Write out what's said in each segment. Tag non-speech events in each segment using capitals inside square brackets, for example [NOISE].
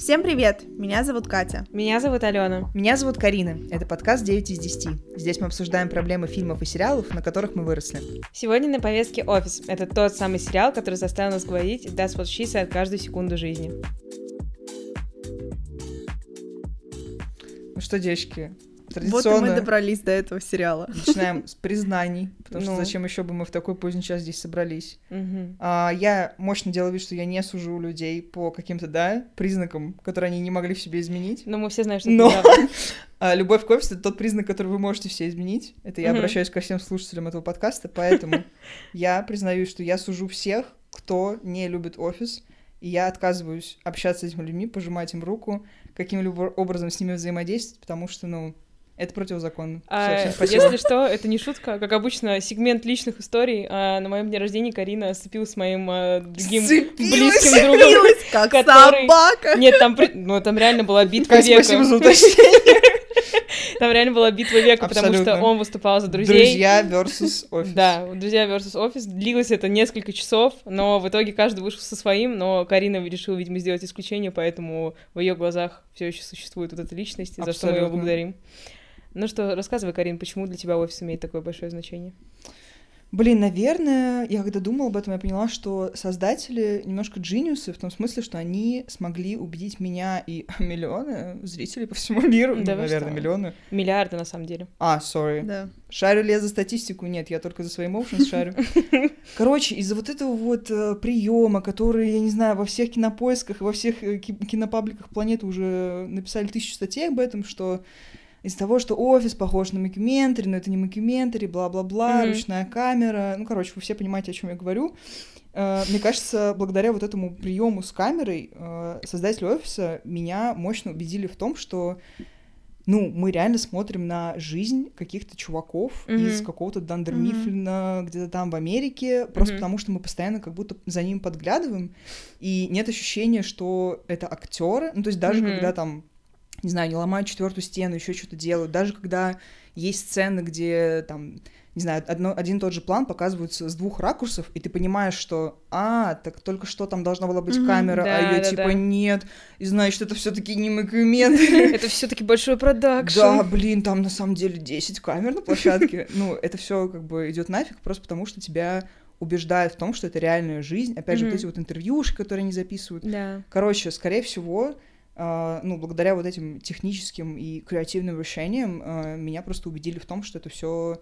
Всем привет! Меня зовут Катя. Меня зовут Алена. Меня зовут Карина. Это подкаст 9 из 10. Здесь мы обсуждаем проблемы фильмов и сериалов, на которых мы выросли. Сегодня на повестке «Офис». Это тот самый сериал, который заставил нас говорить «That's what she said» каждую секунду жизни. Ну что, девочки, Вот и мы добрались до этого сериала. Начинаем с признаний, потому что Ну. зачем еще бы мы в такой поздний час здесь собрались. А, я мощно делаю вид, что я не сужу людей по каким-то, да, признакам, которые они не могли в себе изменить. Но мы все знаем, что Но- это. [LAUGHS] А, любовь к офису — это тот признак, который вы можете все изменить. Это я обращаюсь ко всем слушателям этого подкаста, поэтому [LAUGHS] я признаюсь, что я сужу всех, кто не любит офис, и я отказываюсь общаться с этими людьми, пожимать им руку, каким-либо образом с ними взаимодействовать, потому что, ну, это противозаконно. А, спасибо. если что, это не шутка, как обычно, сегмент личных историй. А, на моем дне рождения Карина сцепилась с моим а, другим Сцепилась! близким другом. Сцепилась, как который- собака. Нет, там, при- ну, там реально была битва Кать, века. спасибо за уточнение. [LAUGHS] Там реально была битва века, потому что он выступал за друзей. Друзья versus офис. Да, друзья versus офис. Длилось это несколько часов, но в итоге каждый вышел со своим, но Карина решила, видимо, сделать исключение, поэтому в ее глазах все еще существует вот эта личность, за что мы ее благодарим. Ну что, рассказывай, Карин, почему для тебя офис имеет такое большое значение? Блин, наверное, я когда думала об этом, я поняла, что создатели немножко джиниусы, в том смысле, что они смогли убедить меня и [LAUGHS] миллионы зрителей по всему миру. Да ну, наверное, что? миллионы. Миллиарды, на самом деле. А, sorry. Да. Шарю ли я за статистику? Нет, я только за свои emotions шарю. [LAUGHS] Короче, из-за вот этого вот приема, который, я не знаю, во всех кинопоисках и во всех э, ки- кинопабликах планеты уже написали тысячу статей об этом, что из-за того, что офис похож на мокюментари, но это не мокюментари, бла-бла-бла, Мгм. ручная камера. Ну, короче, вы все понимаете, о чем я говорю. Э, Мне кажется, благодаря вот этому приему с камерой э, создатели офиса меня мощно убедили в том, что ну, мы реально смотрим на жизнь каких-то чуваков Мгм. из какого-то Дандер Мгм. Мифлина, где-то там в Америке, просто Мгм. потому что мы постоянно как будто за ним подглядываем, и нет ощущения, что это актеры. Ну, то есть даже Мгм. когда там, не знаю, не ломают четвертую стену, еще что-то делают, даже когда есть сцены, где там не знаю, одно, один и тот же план показывается с двух ракурсов, и ты понимаешь, что, а, так только что там должна была быть Мгм. камера, Да, а ее да, типа да. нет, и значит, это все-таки не мокюмент. [LAUGHS] Это все таки большой продакшн. Да, блин, там на самом деле 10 камер на площадке. [LAUGHS] Ну, это все как бы идет нафиг, просто потому что тебя убеждают в том, что это реальная жизнь. Опять же, вот эти вот интервьюшки, которые они записывают. Короче, скорее всего, ну, благодаря вот этим техническим и креативным решениям а, меня просто убедили в том, что это все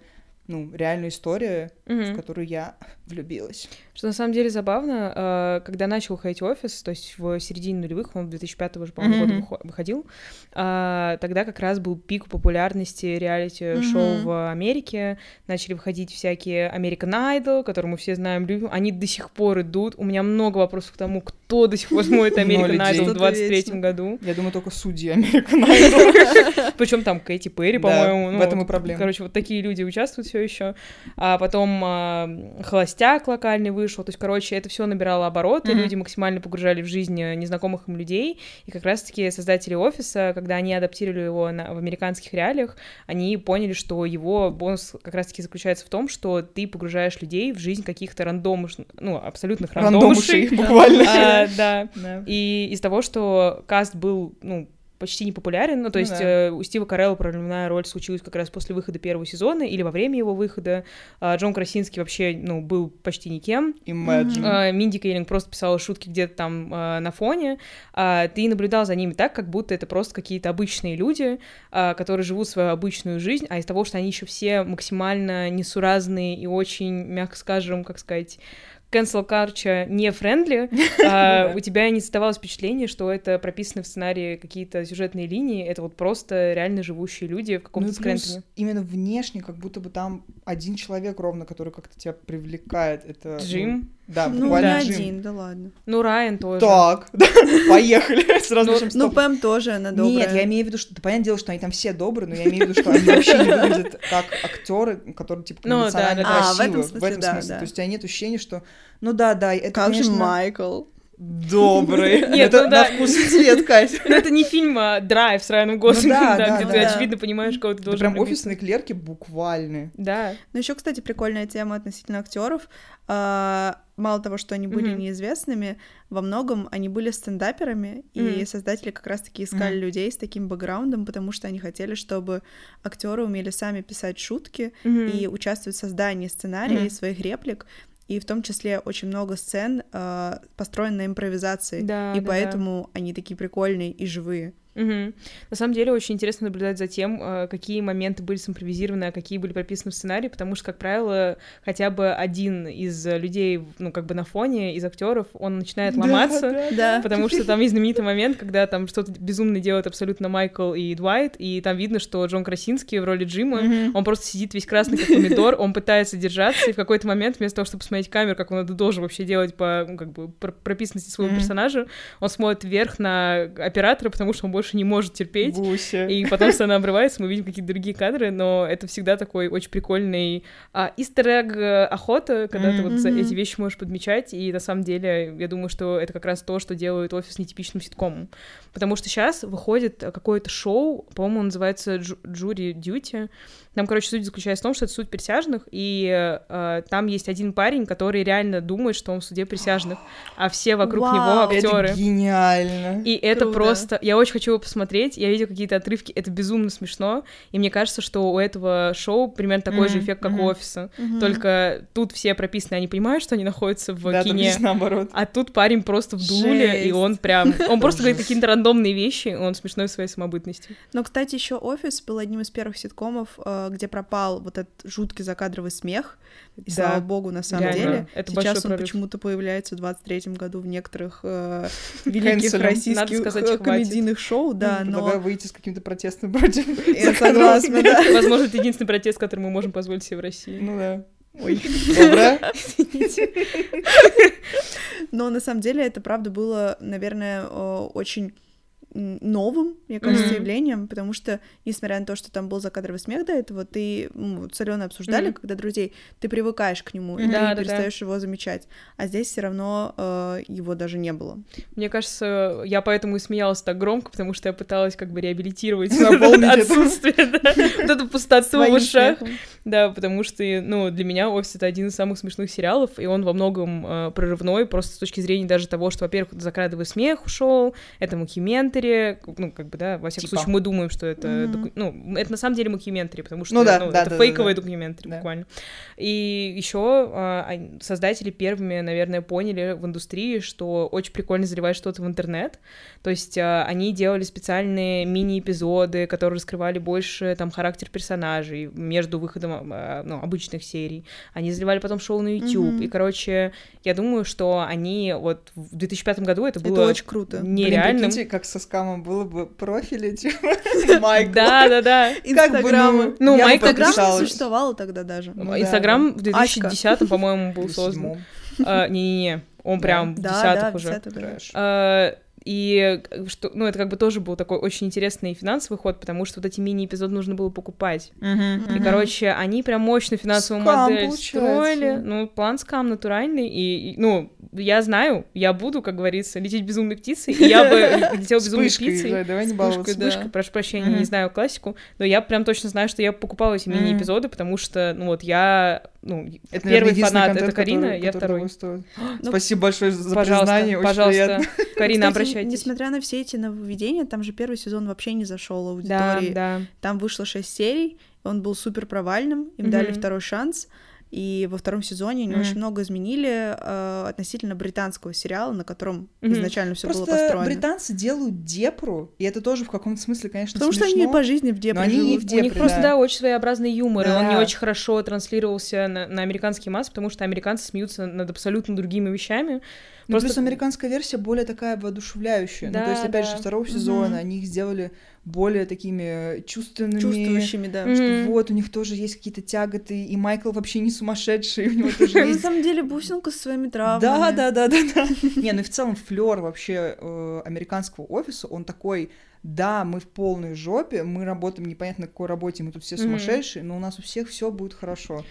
ну, реальная история, в Мгм. которую я [LAUGHS] влюбилась. Что на самом деле забавно, э, когда начал выходить офис, то есть в середине нулевых, он в 2005 уже, по-моему, Мгм. выхо- выходил, а, тогда как раз был пик популярности реалити-шоу Мгм. в Америке, начали выходить всякие American Idol, которые мы все знаем, любим, они до сих пор идут, у меня много вопросов к тому, кто до сих пор смотрит American. Idol в Что-то 23 вечно. году, Я думаю, только судьи American Idol. причем там Кэти Перри, Да, по-моему, в ну, этом и проблема. Короче, вот такие люди участвуют все еще. А потом а, холостяк локальный вышел. То есть, короче, это все набирало обороты, люди максимально погружали в жизнь э, незнакомых им людей. И как раз-таки создатели офиса, когда они адаптировали его в американских реалиях, они поняли, что его бонус как раз-таки заключается в том, что ты погружаешь людей в жизнь каких-то рандомыш... ну, абсолютных Рандомышей, рандомышей. буквально. Да. Да. И из того, что каст был, ну, почти не популярен, ну, то Ну есть да. э, у Стива Карелла проливная роль случилась как раз после выхода первого сезона или во время его выхода. А Джон Красинский вообще, ну, был почти никем. Imagine. А, Минди Кейлинг просто писала шутки где-то там а, на фоне. А ты наблюдал за ними так, как будто это просто какие-то обычные люди, а, которые живут свою обычную жизнь, а из того, что они еще все максимально несуразные и очень, мягко скажем, как сказать, cancel culture не френдли, [LAUGHS] а, Да. у тебя не создавалось впечатление, что это прописаны в сценарии какие-то сюжетные линии, это вот просто реально живущие люди в Ну каком-то плюс Скрэнтоне. именно внешне, как будто бы там один человек ровно, который как-то тебя привлекает. Это, ну, Джим. Да, Ну, не один, да ладно. Ну, Райан тоже. Так, [LAUGHS] поехали. [LAUGHS] Сразу Ну, начнем Ну, топ. Пэм тоже, она добрая. Нет, я имею в виду, что да, понятное дело, что они там все добрые, но я имею в виду, что они вообще не выглядят [LAUGHS] как актеры, которые типа Ну, конвенционально да, да, да. А, в этом красивы. смысле, да, да. То есть у тебя нет ощущения, что ну да, да, это, Как же конечно, Майкл? Добрый. [LAUGHS] Нет, это ну да. на вкус и цвет, Кать. [LAUGHS] Ну, это не фильм а, «Драйв» с Райаном Гослингом, да, да, да, где да, ты, да. очевидно, понимаешь, кого ты должен прям любить. офисные клерки буквально. Да. Ну, еще, кстати, прикольная тема относительно актеров. А, Мало того, что они были Мгм. неизвестными, во многом они были стендаперами, и Мгм. создатели как раз-таки искали Мгм. людей с таким бэкграундом, потому что они хотели, чтобы актеры умели сами писать шутки и участвовать в создании сценария и своих реплик. И в том числе очень много сцен а, построено на импровизации. Да, и да, да. поэтому они такие прикольные и живые. Мгм. На самом деле очень интересно наблюдать за тем, э, какие моменты были симпровизированы, а какие были прописаны в сценарии, потому что, как правило, хотя бы один из людей, ну, как бы на фоне, из актеров, он начинает ломаться, Да. потому что там есть знаменитый момент, когда там что-то безумно делают абсолютно Майкл и Дуайт, и там видно, что Джон Красинский в роли Джима, Мгм. он просто сидит весь красный, как помидор, он пытается держаться, и в какой-то момент, вместо того, чтобы посмотреть камеру, как он это должен вообще делать по, ну, как бы, пр- прописанности своего Мгм. персонажа, он смотрит вверх на оператора, потому что он больше не может терпеть. Гуся. И потом сцена обрывается, мы видим какие-то другие кадры, но это всегда такой очень прикольный а, истер охота, когда ты вот эти вещи можешь подмечать, и на самом деле я думаю, что это как раз то, что делает офис нетипичным ситкомом. Потому что сейчас выходит а, какое-то шоу, по-моему, называется Jury Duty. Там, короче, суть заключается в том, что это суд присяжных, и э, там есть один парень, который реально думает, что он в суде присяжных, а все вокруг него Вау. актеры. Это гениально. И это Круто. просто... Я очень хочу его посмотреть, я видела какие-то отрывки, это безумно смешно, и мне кажется, что у этого шоу примерно такой же Мгм, эффект, как мгм. у офиса. Мгм. Только тут все прописаны, они понимают, что они находятся в да, кине, здесь наоборот. а тут парень просто в дуле, и Жесть. он прям... Он просто говорит какие-то рандомные вещи, и он смешной в своей самобытности. Но, кстати, еще офис был одним из первых ситкомов, э, где пропал вот этот жуткий закадровый смех. И Да, слава богу, на самом реально, деле. это Сейчас он прорыв. почему-то появляется в 23-м году в некоторых э, [LAUGHS] великих Канцелем. российских сказать, э, хватит. комедийных шоу, да, Предлагаю но... выйти с каким-то протестом против. [LAUGHS] [LAUGHS] Я согласна, да. Возможно, это единственный протест, который мы можем позволить себе в России. Ну да. Ой, доброе. Но на самом деле это, правда, было, наверное, э, очень новым, мне кажется, Мгм. явлением, потому что, несмотря на то, что там был закадровый смех до этого, ты, ну, солено обсуждали, Мгм. когда друзей, ты привыкаешь к нему, и Да, да, ты да. перестаешь его замечать. А здесь все равно э, его даже не было. Мне кажется, я поэтому и смеялась так громко, потому что я пыталась как бы реабилитировать [LAUGHS] это. отсутствие, да, [LAUGHS] вот эту пустоту в ушах. Да, потому что, ну, для меня «Офис» — это один из самых смешных сериалов, и он во многом э, прорывной, просто с точки зрения даже того, что, во-первых, закадровый смех ушел, это мокюментари, ну, как бы, да, во всяком Типа. случае, мы думаем, что это, Мгм. доку- ну, это на самом деле мокюментари, потому что, Ну да, ну, да, это да, фейковые да. documentary Да. буквально. И еще создатели первыми, наверное, поняли в индустрии, что очень прикольно заливать что-то в интернет, то есть а, они делали специальные мини-эпизоды, которые раскрывали больше там характер персонажей между выходом а, ну, обычных серий. Они заливали потом шоу на YouTube. Мгм. И, короче, я думаю, что они вот в 2005 году это было Это очень круто. Блин, нереальным. прикиньте, как со скамом было бы профили, типа, [LAUGHS] Майкла. Да, да, да. Как бы. Ну, Майкл Инстаграм существовало тогда даже. Ну да, Инстаграм в Аська. 2010, по-моему, был [LAUGHS] создан. А, Не-не-не, он прям в Да, десятых да, уже. 10-х, да. Трэш. И что, ну, это как бы тоже был такой очень интересный финансовый ход, потому что вот эти мини-эпизоды нужно было покупать. И, Мгм. короче, они прям мощно финансовую Скам, модель получается. строили. Ну, план скам натуральный. И, и, ну, я знаю, я буду, как говорится, лететь безумной птицей. И я бы [LAUGHS] летела безумной птицей. Зай, давай не баловаться. вспышкой, прошу прощения, не знаю классику, но я прям точно знаю, что я покупала эти мини-эпизоды, потому что, ну вот я, ну, Это, первый наверное, фанат контент, это Карина, который- я который второй. [GASPS] Ну, Спасибо большое за Пожалуйста, признание, очень пожалуйста, приятно. [LAUGHS] Карина, Кстати, обращайтесь. Несмотря на все эти нововведения, там же первый сезон вообще не зашел Да, аудитории. да. Там вышло шесть серий, он был супер провальным, им Мгм. дали второй шанс. И во втором сезоне они Мгм. очень много изменили э, относительно британского сериала, на котором Мгм. изначально все было Просто построено. британцы делают депру, и это тоже в каком-то смысле, конечно, Потому что смешно. они по жизни в депре они живут. в У них депре, просто, да. да, очень своеобразный юмор, и он не Да. очень хорошо транслировался на, на американские массы, потому что американцы смеются над абсолютно другими вещами. Ну, Просто- плюс американская версия более такая воодушевляющая. ну, Да, то есть, опять да. же, второго сезона они их сделали более такими чувственными. Чувствующими, да. Что вот, у них тоже есть какие-то тяготы, и Майкл вообще не сумасшедший, у него [LAUGHS] тоже На есть самом деле бусинка со своими травмами. Да, да, да, да, да. [LAUGHS] Не, ну и в целом флер вообще э, американского офиса, он такой, да, мы в полной жопе, мы работаем непонятно на какой работе, мы тут все сумасшедшие, но у нас у всех все будет хорошо.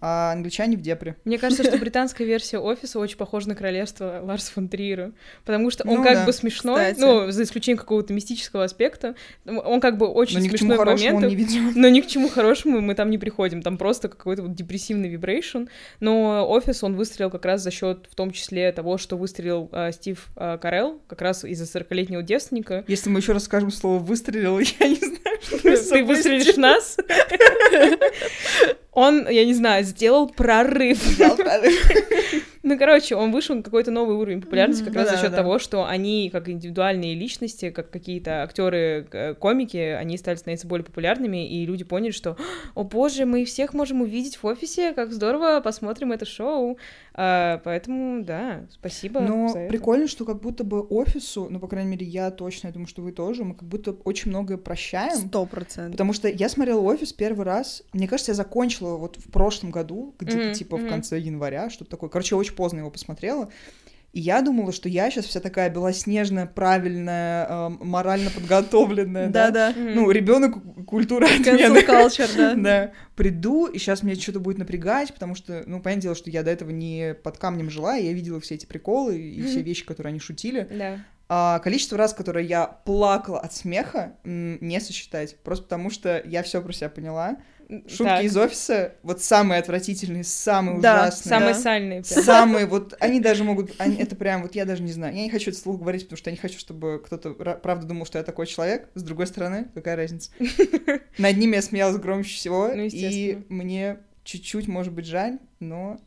А англичане в депре. Мне кажется, что [LAUGHS] британская версия офиса очень похожа на королевство Ларс фон Триера, потому что он Ну как да, бы смешной, кстати. ну, за исключением какого-то мистического аспекта, он как бы очень Но смешной ведет. но ни к чему хорошему мы там не приходим, там просто какой-то вот депрессивный вибрейшн, но офис он выстрелил как раз за счет, в том числе, того, что выстрелил э, Стив э, Карелл, как раз из-за 40-летнего девственника. Если мы еще раз скажем слово выстрелил, [LAUGHS] я не знаю, что Ты выстрелишь нас? [LAUGHS] Он, я не знаю, сделал прорыв. [LAUGHS] Ну, короче, он вышел на какой-то новый уровень популярности как раз за счет того, что они, как индивидуальные личности, как какие-то актеры, э, комики, они стали становиться более популярными, и люди поняли, что, о боже, мы всех можем увидеть в офисе, как здорово, посмотрим это шоу. А, поэтому, да, спасибо. Но прикольно, что как будто бы офису, ну, по крайней мере, я точно, я думаю, что вы тоже, мы как будто очень многое прощаем. Сто процентов. Потому что я смотрела офис первый раз. Мне кажется, я закончила вот в прошлом году, где-то типа в конце января, что-то такое. Короче, я очень поздно его посмотрела. И я думала, что я сейчас вся такая белоснежная, правильная, эм, морально подготовленная, да? Мгм. Ну, ребенок культуры Cancel отмены. culture, да. Да, приду, и сейчас мне что-то будет напрягать, потому что, ну, понятное дело, что я до этого не под камнем жила, и я видела все эти приколы и все вещи, которые они шутили. Да. А количество раз, которые я плакала от смеха, не сосчитать. Просто потому что я все про себя поняла. Шутки Так. из офиса вот самые отвратительные, самые Да, ужасные. Самые Да. сальные. прям. Самые, вот [LAUGHS] они даже могут, они, это прям, вот я даже не знаю, я не хочу это вслух говорить, потому что я не хочу, чтобы кто-то ра- правда думал, что я такой человек. С другой стороны, какая разница? [LAUGHS] Над ними я смеялась громче всего, Ну, и мне чуть-чуть, может быть, жаль, но...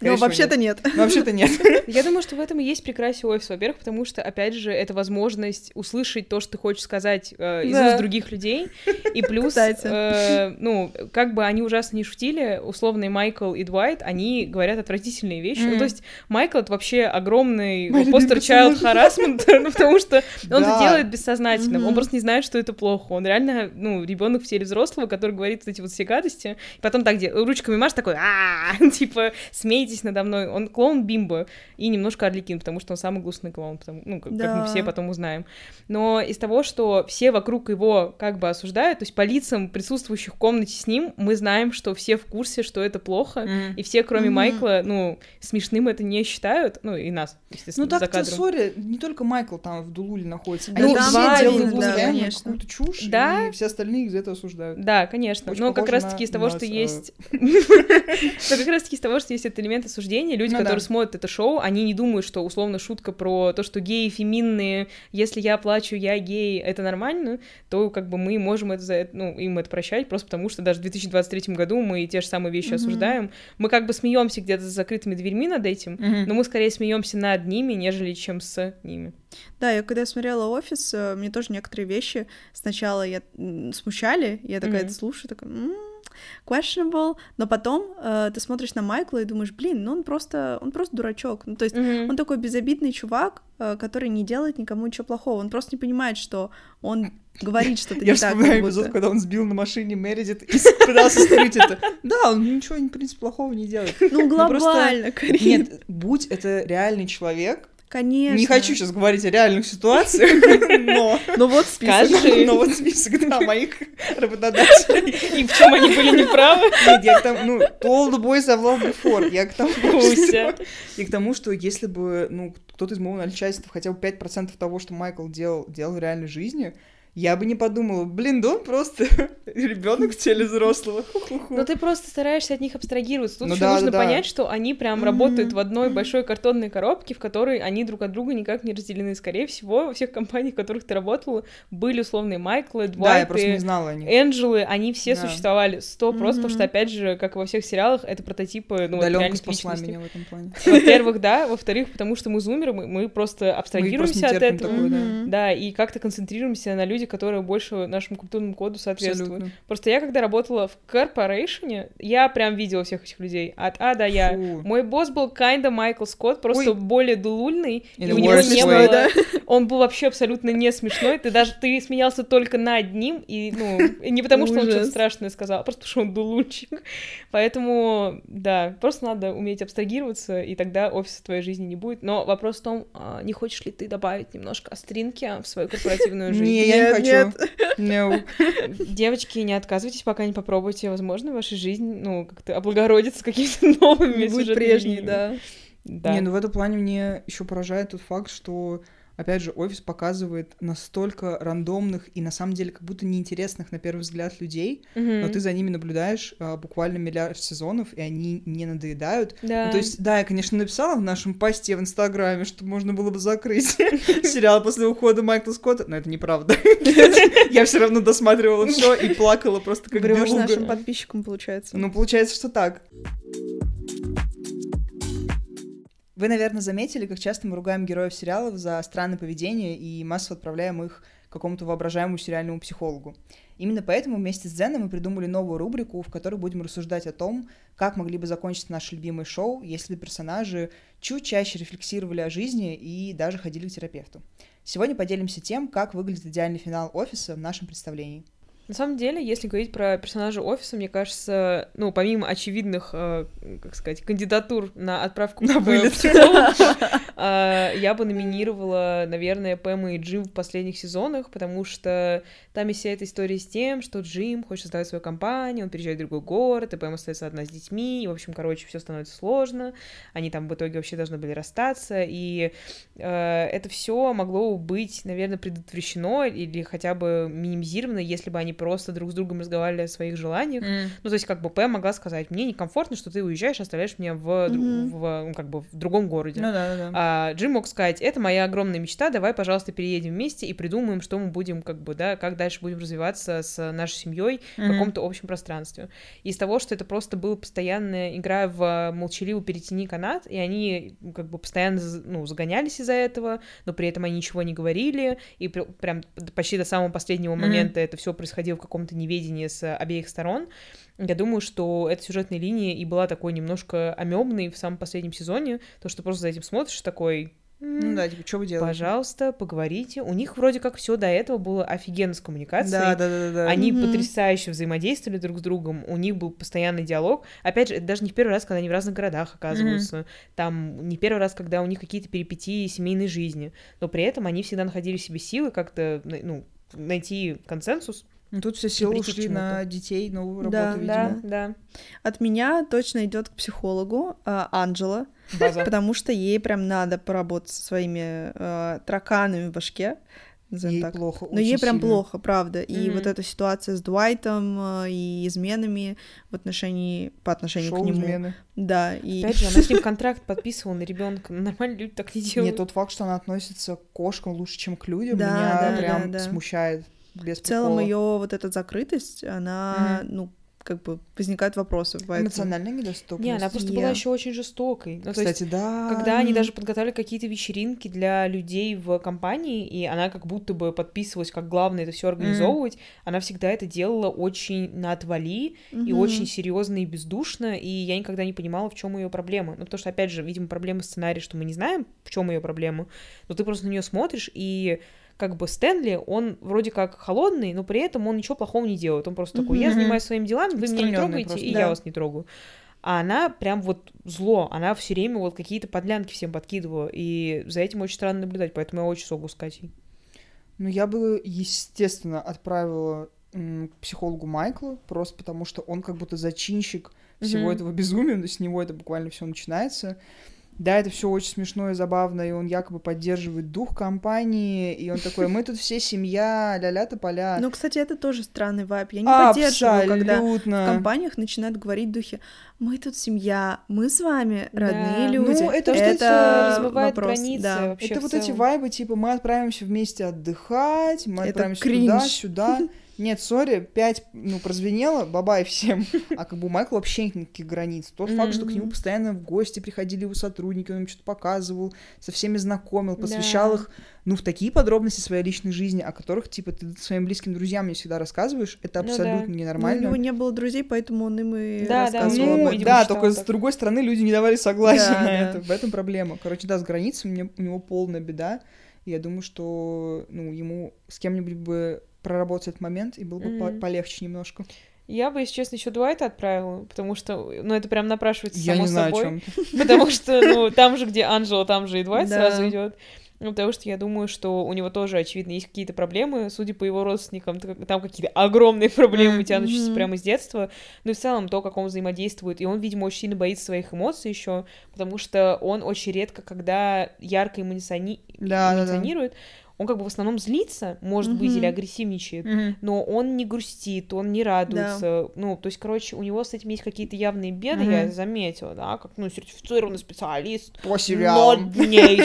скорее Но всего, вообще-то нет. нет. Вообще-то нет. [LAUGHS] Я думаю, что в этом и есть прекрасие офиса, во-первых, потому что, опять же, это возможность услышать то, что ты хочешь сказать э, из Да. уст других людей, и [LAUGHS] плюс, э, ну, как бы они ужасно не шутили, условные Майкл и Двайт, они говорят отвратительные вещи. Ну, Мгм. то есть Майкл — это вообще огромный [LAUGHS] Мой постер любимый child персонаж. harassment, ну, потому что он это делает бессознательно, он просто не знает, что это плохо. Он реально, ну, ребенок в теле взрослого, который говорит эти вот все гадости, и потом так где ручками машет такой, а типа, смейтесь надо мной. Он клоун Бимбо и немножко Орликин, потому что он самый гнусный клоун, потому, ну, как, как Да. мы все потом узнаем. Но из того, что все вокруг его как бы осуждают, то есть по лицам присутствующих в комнате с ним, мы знаем, что все в курсе, что это плохо, и все, кроме Мгм. Майкла, ну, смешным это не считают, ну, и нас, естественно, Ну так-то, сори, не только Майкл там в Дулуле находится. Да Они там все делают да, конечно. какую-то чушь, Да. и все остальные из-за этого осуждают. Да, конечно. Очень но как раз-таки из того, что э. есть... [LAUGHS] [LAUGHS] Но как раз-таки из того, что есть этот элемент осуждения, люди, Ну которые да. смотрят это шоу, они не думают, что условно шутка про то, что геи феминные, если я плачу, я гей, это нормально, то как бы мы можем это за это, ну, им это прощать, просто потому что даже в 2023 году мы те же самые вещи Мгм. осуждаем. Мы как бы смеемся где-то за закрытыми дверьми над этим, но мы скорее смеемся над ними, нежели чем с ними. Да, я когда смотрела офис, э, мне тоже некоторые вещи сначала я смущали, я такая Мгм. это слушаю, такая «М, questionable, но потом э, ты смотришь на Майкла и думаешь, блин, ну он просто, он просто дурачок, ну то есть он такой безобидный чувак, э, который не делает никому ничего плохого, он просто не понимает, что он говорит что-то [LAUGHS] Я не так, вспоминаю как эпизод, когда он сбил на машине Мередит и пытался скрыть это. Да, он ничего, в принципе, плохого не делает. Ну, просто- глобально, Карин, Нет, будь это реальный человек, конечно. не хочу сейчас говорить о реальных ситуациях, [LAUGHS] но... Ну вот список. Но вот список, да, моих работодателей. И в чем они были неправы? Нет, я к тому, ну, all the boys I've loved before. Я к тому, что, и к тому, что если бы, ну, кто-то из моего начальства хотя бы 5% того, что Майкл делал, делал в реальной жизни, я бы не подумала, блин, да он просто [LAUGHS] ребенок в теле взрослого. Но ты просто стараешься от них абстрагироваться. Тут Ну еще да, нужно да, да. понять, что они прям Мгм. работают в одной большой картонной коробке, в которой они друг от друга никак не разделены. Скорее всего, во всех компаниях, в которых ты работала, были условные Майклы, Да, я просто не Двайты, них. Энджелы, они все Да. существовали сто просто, потому что, опять же, как и во всех сериалах, это прототипы ну, вот Удаленка реальных спасла личностей. меня в этом плане. [LAUGHS] Во-первых, да, во-вторых, потому что мы зумеры, мы, мы просто Мы абстрагируемся просто не от этого. такое, да. Да, и как-то концентрируемся на людях, которые больше нашему культурному коду соответствуют. Абсолютно. Просто я, когда работала в корпорейшене, я прям видела всех этих людей. От А до Я. Фу. Мой босс был kinda Майкл Скотт, просто Ой. более дулульный, и у него не way. было... Он был вообще абсолютно не смешной. Ты даже ты смеялся только над ним, и, ну, и не потому, что он что-то страшное сказал, а просто потому, что он дулульчик. Поэтому, да, просто надо уметь абстрагироваться, и тогда офиса в твоей жизни не будет. Но вопрос в том, а, не хочешь ли ты добавить немножко остринки в свою корпоративную жизнь? Не, я не Нет, хочу. No. Девочки, [LAUGHS] девочки, не отказывайтесь, пока не попробуйте. Возможно, ваша жизнь, ну, как-то облагородится какими-то [LAUGHS] новыми Не будет прежней, да. Да. Не, ну в этом плане мне еще поражает тот факт, что опять же, офис показывает настолько рандомных и на самом деле как будто неинтересных на первый взгляд людей, Мгм. но ты за ними наблюдаешь а, буквально миллиард сезонов, и они не надоедают. Да. Ну, то есть, да, я, конечно, написала в нашем посте в Инстаграме, что можно было бы закрыть [LAUGHS] сериал после ухода Майкла Скотта, но это неправда. [LAUGHS] Я все равно досматривала все и плакала просто как белуга. нашим подписчикам, получается. Ну, получается, что так. Вы, наверное, заметили, как часто мы ругаем героев сериалов за странное поведение и массово отправляем их к какому-то воображаемому сериальному психологу. Именно поэтому вместе с Дзеном мы придумали новую рубрику, в которой будем рассуждать о том, как могли бы закончиться наши любимые шоу, если бы персонажи чуть чаще рефлексировали о жизни и даже ходили к терапевту. Сегодня поделимся тем, как выглядит идеальный финал офиса в нашем представлении. На самом деле, если говорить про персонажа офиса, мне кажется, ну, помимо очевидных, э, как сказать, кандидатур на отправку На вылет. [LAUGHS] э, я бы номинировала, наверное, Пэм и Джим в последних сезонах, потому что там есть вся эта история с тем, что Джим хочет создавать свою компанию, он переезжает в другой город, и Пэм остается одна с детьми, и, в общем, короче, все становится сложно, они там в итоге вообще должны были расстаться, и э, это все могло быть, наверное, предотвращено или хотя бы минимизировано, если бы они просто друг с другом разговаривали о своих желаниях. Ну, то есть, как бы Пэм могла сказать, мне некомфортно, что ты уезжаешь, оставляешь меня в, дру- Мгм. в, ну, как бы в другом городе. Ну да, да. А Джим мог сказать, это моя огромная мечта, давай, пожалуйста, переедем вместе и придумаем, что мы будем, как бы, да, как дальше будем развиваться с нашей семьей в Мгм. каком-то общем пространстве. Из того, что это просто была постоянная игра в молчаливый перетяни канат, и они как бы постоянно ну, загонялись из-за этого, но при этом они ничего не говорили, и пр- прям почти до самого последнего Мгм. момента это все происходило в каком-то неведении с обеих сторон. Я думаю, что эта сюжетная линия и была такой немножко амебной в самом последнем сезоне, то, что просто за этим смотришь такой... «М, Ну да, типа, что вы делаете? Пожалуйста, поговорите. У них вроде как все до этого было офигенно с коммуникацией. Да, да, да, да. Они Мгм. потрясающе взаимодействовали друг с другом, у них был постоянный диалог. Опять же, это даже не в первый раз, когда они в разных городах оказываются. Там не первый раз, когда у них какие-то перипетии семейной жизни. Но при этом они всегда находили в себе силы как-то ну, найти консенсус. Ну, тут все силы ушли на детей, новую Да, работу, Да, видимо. да. От меня точно идет к психологу а, Анджела, База. потому что ей прям надо поработать со своими а, тараканами в башке. Ей так. плохо, Но ей прям сильно. плохо, правда. И Мгм. вот эта ситуация с Дуайтом а, и изменами в отношении по отношению Шоу к нему. измены. Да, и Опять же, она с ним [LAUGHS] контракт подписывала на ребенка. Нормальные люди так не делают. Нет, тот факт, что она относится к кошкам лучше, чем к людям, Да, меня да, прям да, да. смущает. Без в целом прикола. ее вот эта закрытость, она, ну, как бы возникают вопросы. Поэтому... Эмоциональная недоступность. Не, она просто была Я- еще очень жестокой. Ну, то есть, Кстати, да. когда они даже подготовили какие-то вечеринки для людей в компании, и она как будто бы подписывалась, как главное это все организовывать, она всегда это делала очень на отвали и Мгм. очень серьезно и бездушно, и я никогда не понимала, в чем ее проблема. Ну, потому что, опять же, видимо, проблема сценария, что мы не знаем, в чем ее проблема, но ты просто на нее смотришь, и как бы Стэнли, он вроде как холодный, но при этом он ничего плохого не делает. Он просто такой, я занимаюсь своими делами, вы меня не трогаете, просто, и да. я вас не трогаю. А она прям вот зло, она все время вот какие-то подлянки всем подкидывала, и за этим очень странно наблюдать, поэтому я очень согу с Катей. Ну, я бы, естественно, отправила к психологу Майкла, просто потому что он как будто зачинщик всего Мгм. этого безумия, но с него это буквально все начинается. Да, это все очень смешно и забавно, и он якобы поддерживает дух компании, и он такой, мы тут все семья, ля-ля тополя. Ну, кстати, это тоже странный вайб. Я не поддерживаю, когда в Абсолютно. компаниях начинают говорить в духе «Мы тут семья, мы с вами родные Да. люди». Ну, это это это размывает вопрос, границы да. вообще Это вот эти целом. вайбы, типа, мы отправимся вместе отдыхать, мы Это отправимся кринж. туда, сюда. [LAUGHS] Нет, сори, пять, ну, прозвенело, бабай всем. [LAUGHS] А как бы у Майкла вообще нет никаких границ. Тот факт, что к нему постоянно в гости приходили его сотрудники, он им что-то показывал, со всеми знакомил, посвящал Да. их, ну, в такие подробности своей личной жизни, о которых, типа, ты своим близким друзьям не всегда рассказываешь, это Ну да. абсолютно Ну, у ненормально. него не было друзей, поэтому он им и Да, да, рассказывал Ну, об Ну, этом. видимо, да, только с так. другой стороны люди не давали согласия Да, на да. это. В этом проблема. Короче, да, с границами у него полная беда. И я думаю, что ну, ему с кем-нибудь бы проработать этот момент, и было бы по- Мгм. полегче немножко. Я бы, если честно, еще Дуайта отправила, потому что, ну, это прям напрашивается я само не знаю, собой. о чем [LAUGHS] Потому что, ну, [LAUGHS] там же, где Анжела, там же и Дуайт Да. сразу идет. Ну, потому что я думаю, что у него тоже, очевидно, есть какие-то проблемы, судя по его родственникам, там какие-то огромные [LAUGHS] проблемы, тянущиеся прямо с детства. Ну и в целом то, как он взаимодействует. И он, видимо, очень сильно боится своих эмоций еще, потому что он очень редко, когда ярко эмоциони... да, эмоционирует, да, да он как бы в основном злится, может mm-hmm. быть, или агрессивничает, mm-hmm. но он не грустит, он не радуется. Да. Ну, то есть, короче, у него с этим есть какие-то явные беды, mm-hmm. я заметила, да, как, ну, сертифицированный специалист. По сериалам. Ноль дней,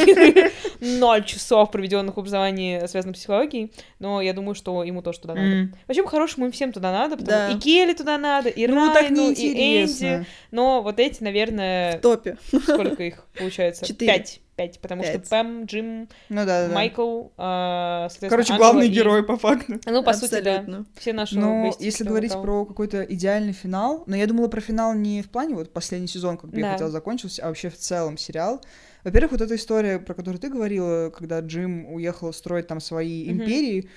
[LAUGHS] ноль часов, проведенных в образовании, связанных с психологией, но я думаю, что ему тоже туда надо. Вообще, по-хорошему, им всем туда надо, потому и Келли туда надо, и ну, Райну, и Энди, но вот эти, наверное... В топе. Сколько их получается? Четыре. Пять пять, потому 5. что Пэм, Джим, ну, да, да, Майкл, э, Короче, главный и... герой по факту. Ну, по Абсолютно. сути, да. Все наши Но если говорить про какой-то идеальный финал, но я думала про финал не в плане вот последний сезон, как бы да. я хотела закончился, а вообще в целом сериал. Во-первых, вот эта история, про которую ты говорила, когда Джим уехал строить там свои mm-hmm. империи,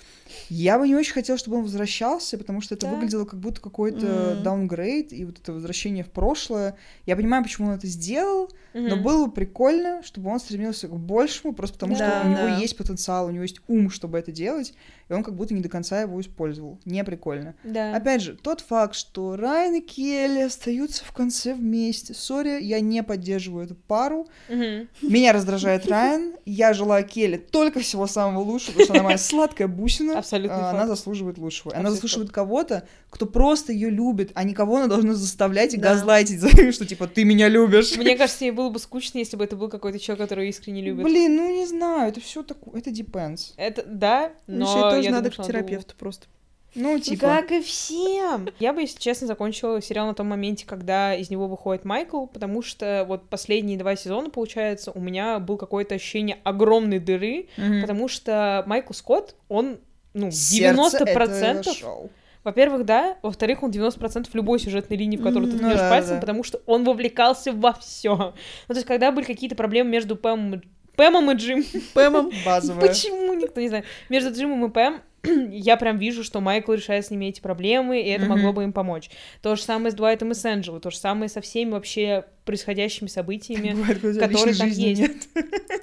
я бы не очень хотела, чтобы он возвращался, потому что это да. выглядело как будто какой-то mm-hmm. даунгрейд, и вот это возвращение в прошлое. Я понимаю, почему он это сделал, mm-hmm. но было бы прикольно, чтобы он стремился к большему, просто потому да, что у него да. есть потенциал, у него есть ум, чтобы это делать, и он как будто не до конца его использовал. Не прикольно. Да. Опять же, тот факт, что Райан и Келли остаются в конце вместе. Сори, я не поддерживаю эту пару. Mm-hmm. Меня раздражает Райан. Я желаю Келли только всего самого лучшего, потому что она моя сладкая бусина. Абсолютно. Она заслуживает лучшего. Она заслуживает кого-то, кто просто ее любит, а не кого она должна заставлять и газлайтить за что типа ты меня любишь. Мне кажется, ей было бы скучно, если бы это был какой-то человек, который искренне любит. Блин, ну не знаю, это все такое, это depends. Это да, но тоже я надо к терапевту просто. Ну, типа... Как и всем. Я бы, если честно, закончила сериал на том моменте, когда из него выходит Майкл, потому что вот последние два сезона, получается, у меня был какое-то ощущение огромной дыры, mm-hmm. потому что Майкл Скотт, он, ну, 90%... Во-первых, да. Во-вторых, он 90% любой сюжетной линии, в которую ты ткнешь ну, да, пальцем, да. потому что он вовлекался во все. Ну, то есть, когда были какие-то проблемы между Пэмом и Пэмом и Джим. Пэмом базовая. Почему никто не знает? Между Джимом и Пэм [CLEARS THROAT] я прям вижу, что Майкл решает с ними эти проблемы, и это mm-hmm. могло бы им помочь. То же самое с Дуайтом и с Энджело, то же самое со всеми вообще происходящими событиями, Бывает, которые там есть. Нет.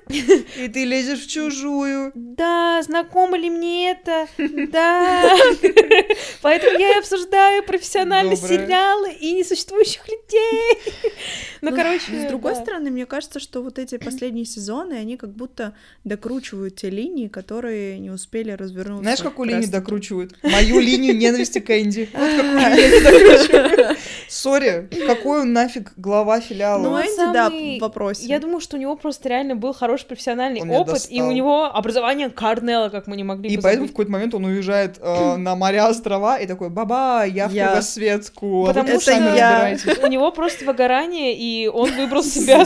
[LAUGHS] И ты лезешь в чужую. Да, знакомо ли мне это? [LAUGHS] Да. [LAUGHS] Поэтому я и обсуждаю профессиональные сериалы и несуществующих людей. Ну, короче... С другой стороны, мне кажется, что вот эти последние сезоны, они как будто докручивают те линии, которые не успели развернуться. Знаешь, какую линию докручивают? Мою линию ненависти к Энди. Вот какую линию докручивают. Сори, какой он нафиг глава филиала? Ну, Энди, да, в вопросе. Я думаю, что у него просто реально был хороший профессиональный опыт, и у него образование Карнелла, как мы не могли И поэтому в какой-то момент он уезжает э, [CLEARS THROAT] на моря, острова, и такой, баба, я в кругосветку, Потому что у него просто выгорание, и он выбрал [LAUGHS] себя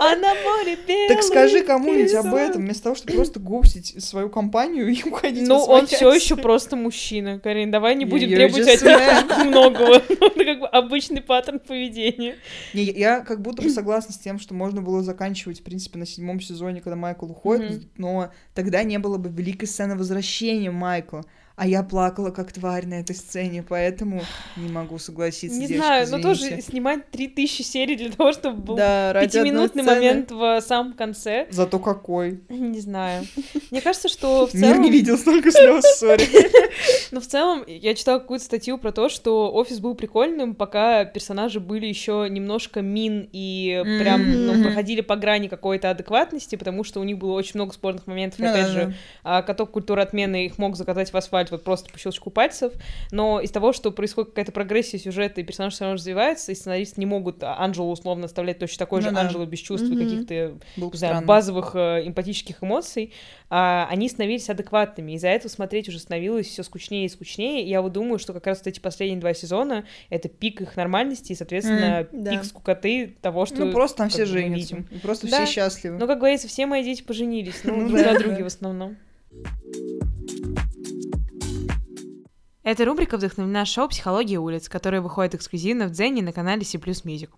А на море белый Так скажи кому-нибудь об этом, вместо того, чтобы просто гостить свою компанию и [LAUGHS] уходить Ну, он все еще просто мужчина, Карин, давай не будем требовать от него [LAUGHS] многого. Это как бы обычный паттерн поведения. Не, я как будто бы согласна с тем, что можно было заканчивать, в принципе, на седьмом сезоне, когда Майкл уходит, но тогда не было бы великой сцены возвращения Майкла а я плакала как тварь на этой сцене, поэтому не могу согласиться. Не девушка, знаю, извините. но тоже снимать 3000 серий для того, чтобы был да, пятиминутный момент в самом конце. Зато какой. Не знаю. [LAUGHS] Мне кажется, что в целом... Мир не видел столько слез, сори. [LAUGHS] Но в целом я читала какую-то статью про то, что офис был прикольным, пока персонажи были еще немножко мин и прям ну, проходили по грани какой-то адекватности, потому что у них было очень много спорных моментов. Ну Опять же, а, каток культуры отмены их мог заказать в асфальт вот просто по щелчку пальцев, но из того, что происходит какая-то прогрессия сюжета, и персонаж все равно развивается, и сценаристы не могут Анджелу условно оставлять точно такой ну, же да. Анджелу без чувств и каких-то знаю, базовых э, эмпатических эмоций, а, они становились адекватными. Из-за этого смотреть уже становилось все скучнее и скучнее. И я вот думаю, что как раз вот эти последние два сезона это пик их нормальности и, соответственно, mm, пик да. скукоты того, что ну просто там все женятся, видим. и просто да. все счастливы. Ну, как говорится, все мои дети поженились, ну, [LAUGHS] друг на друге в основном. Эта рубрика вдохновлена шоу «Психология улиц», которое выходит эксклюзивно в Дзене на канале C++ Music.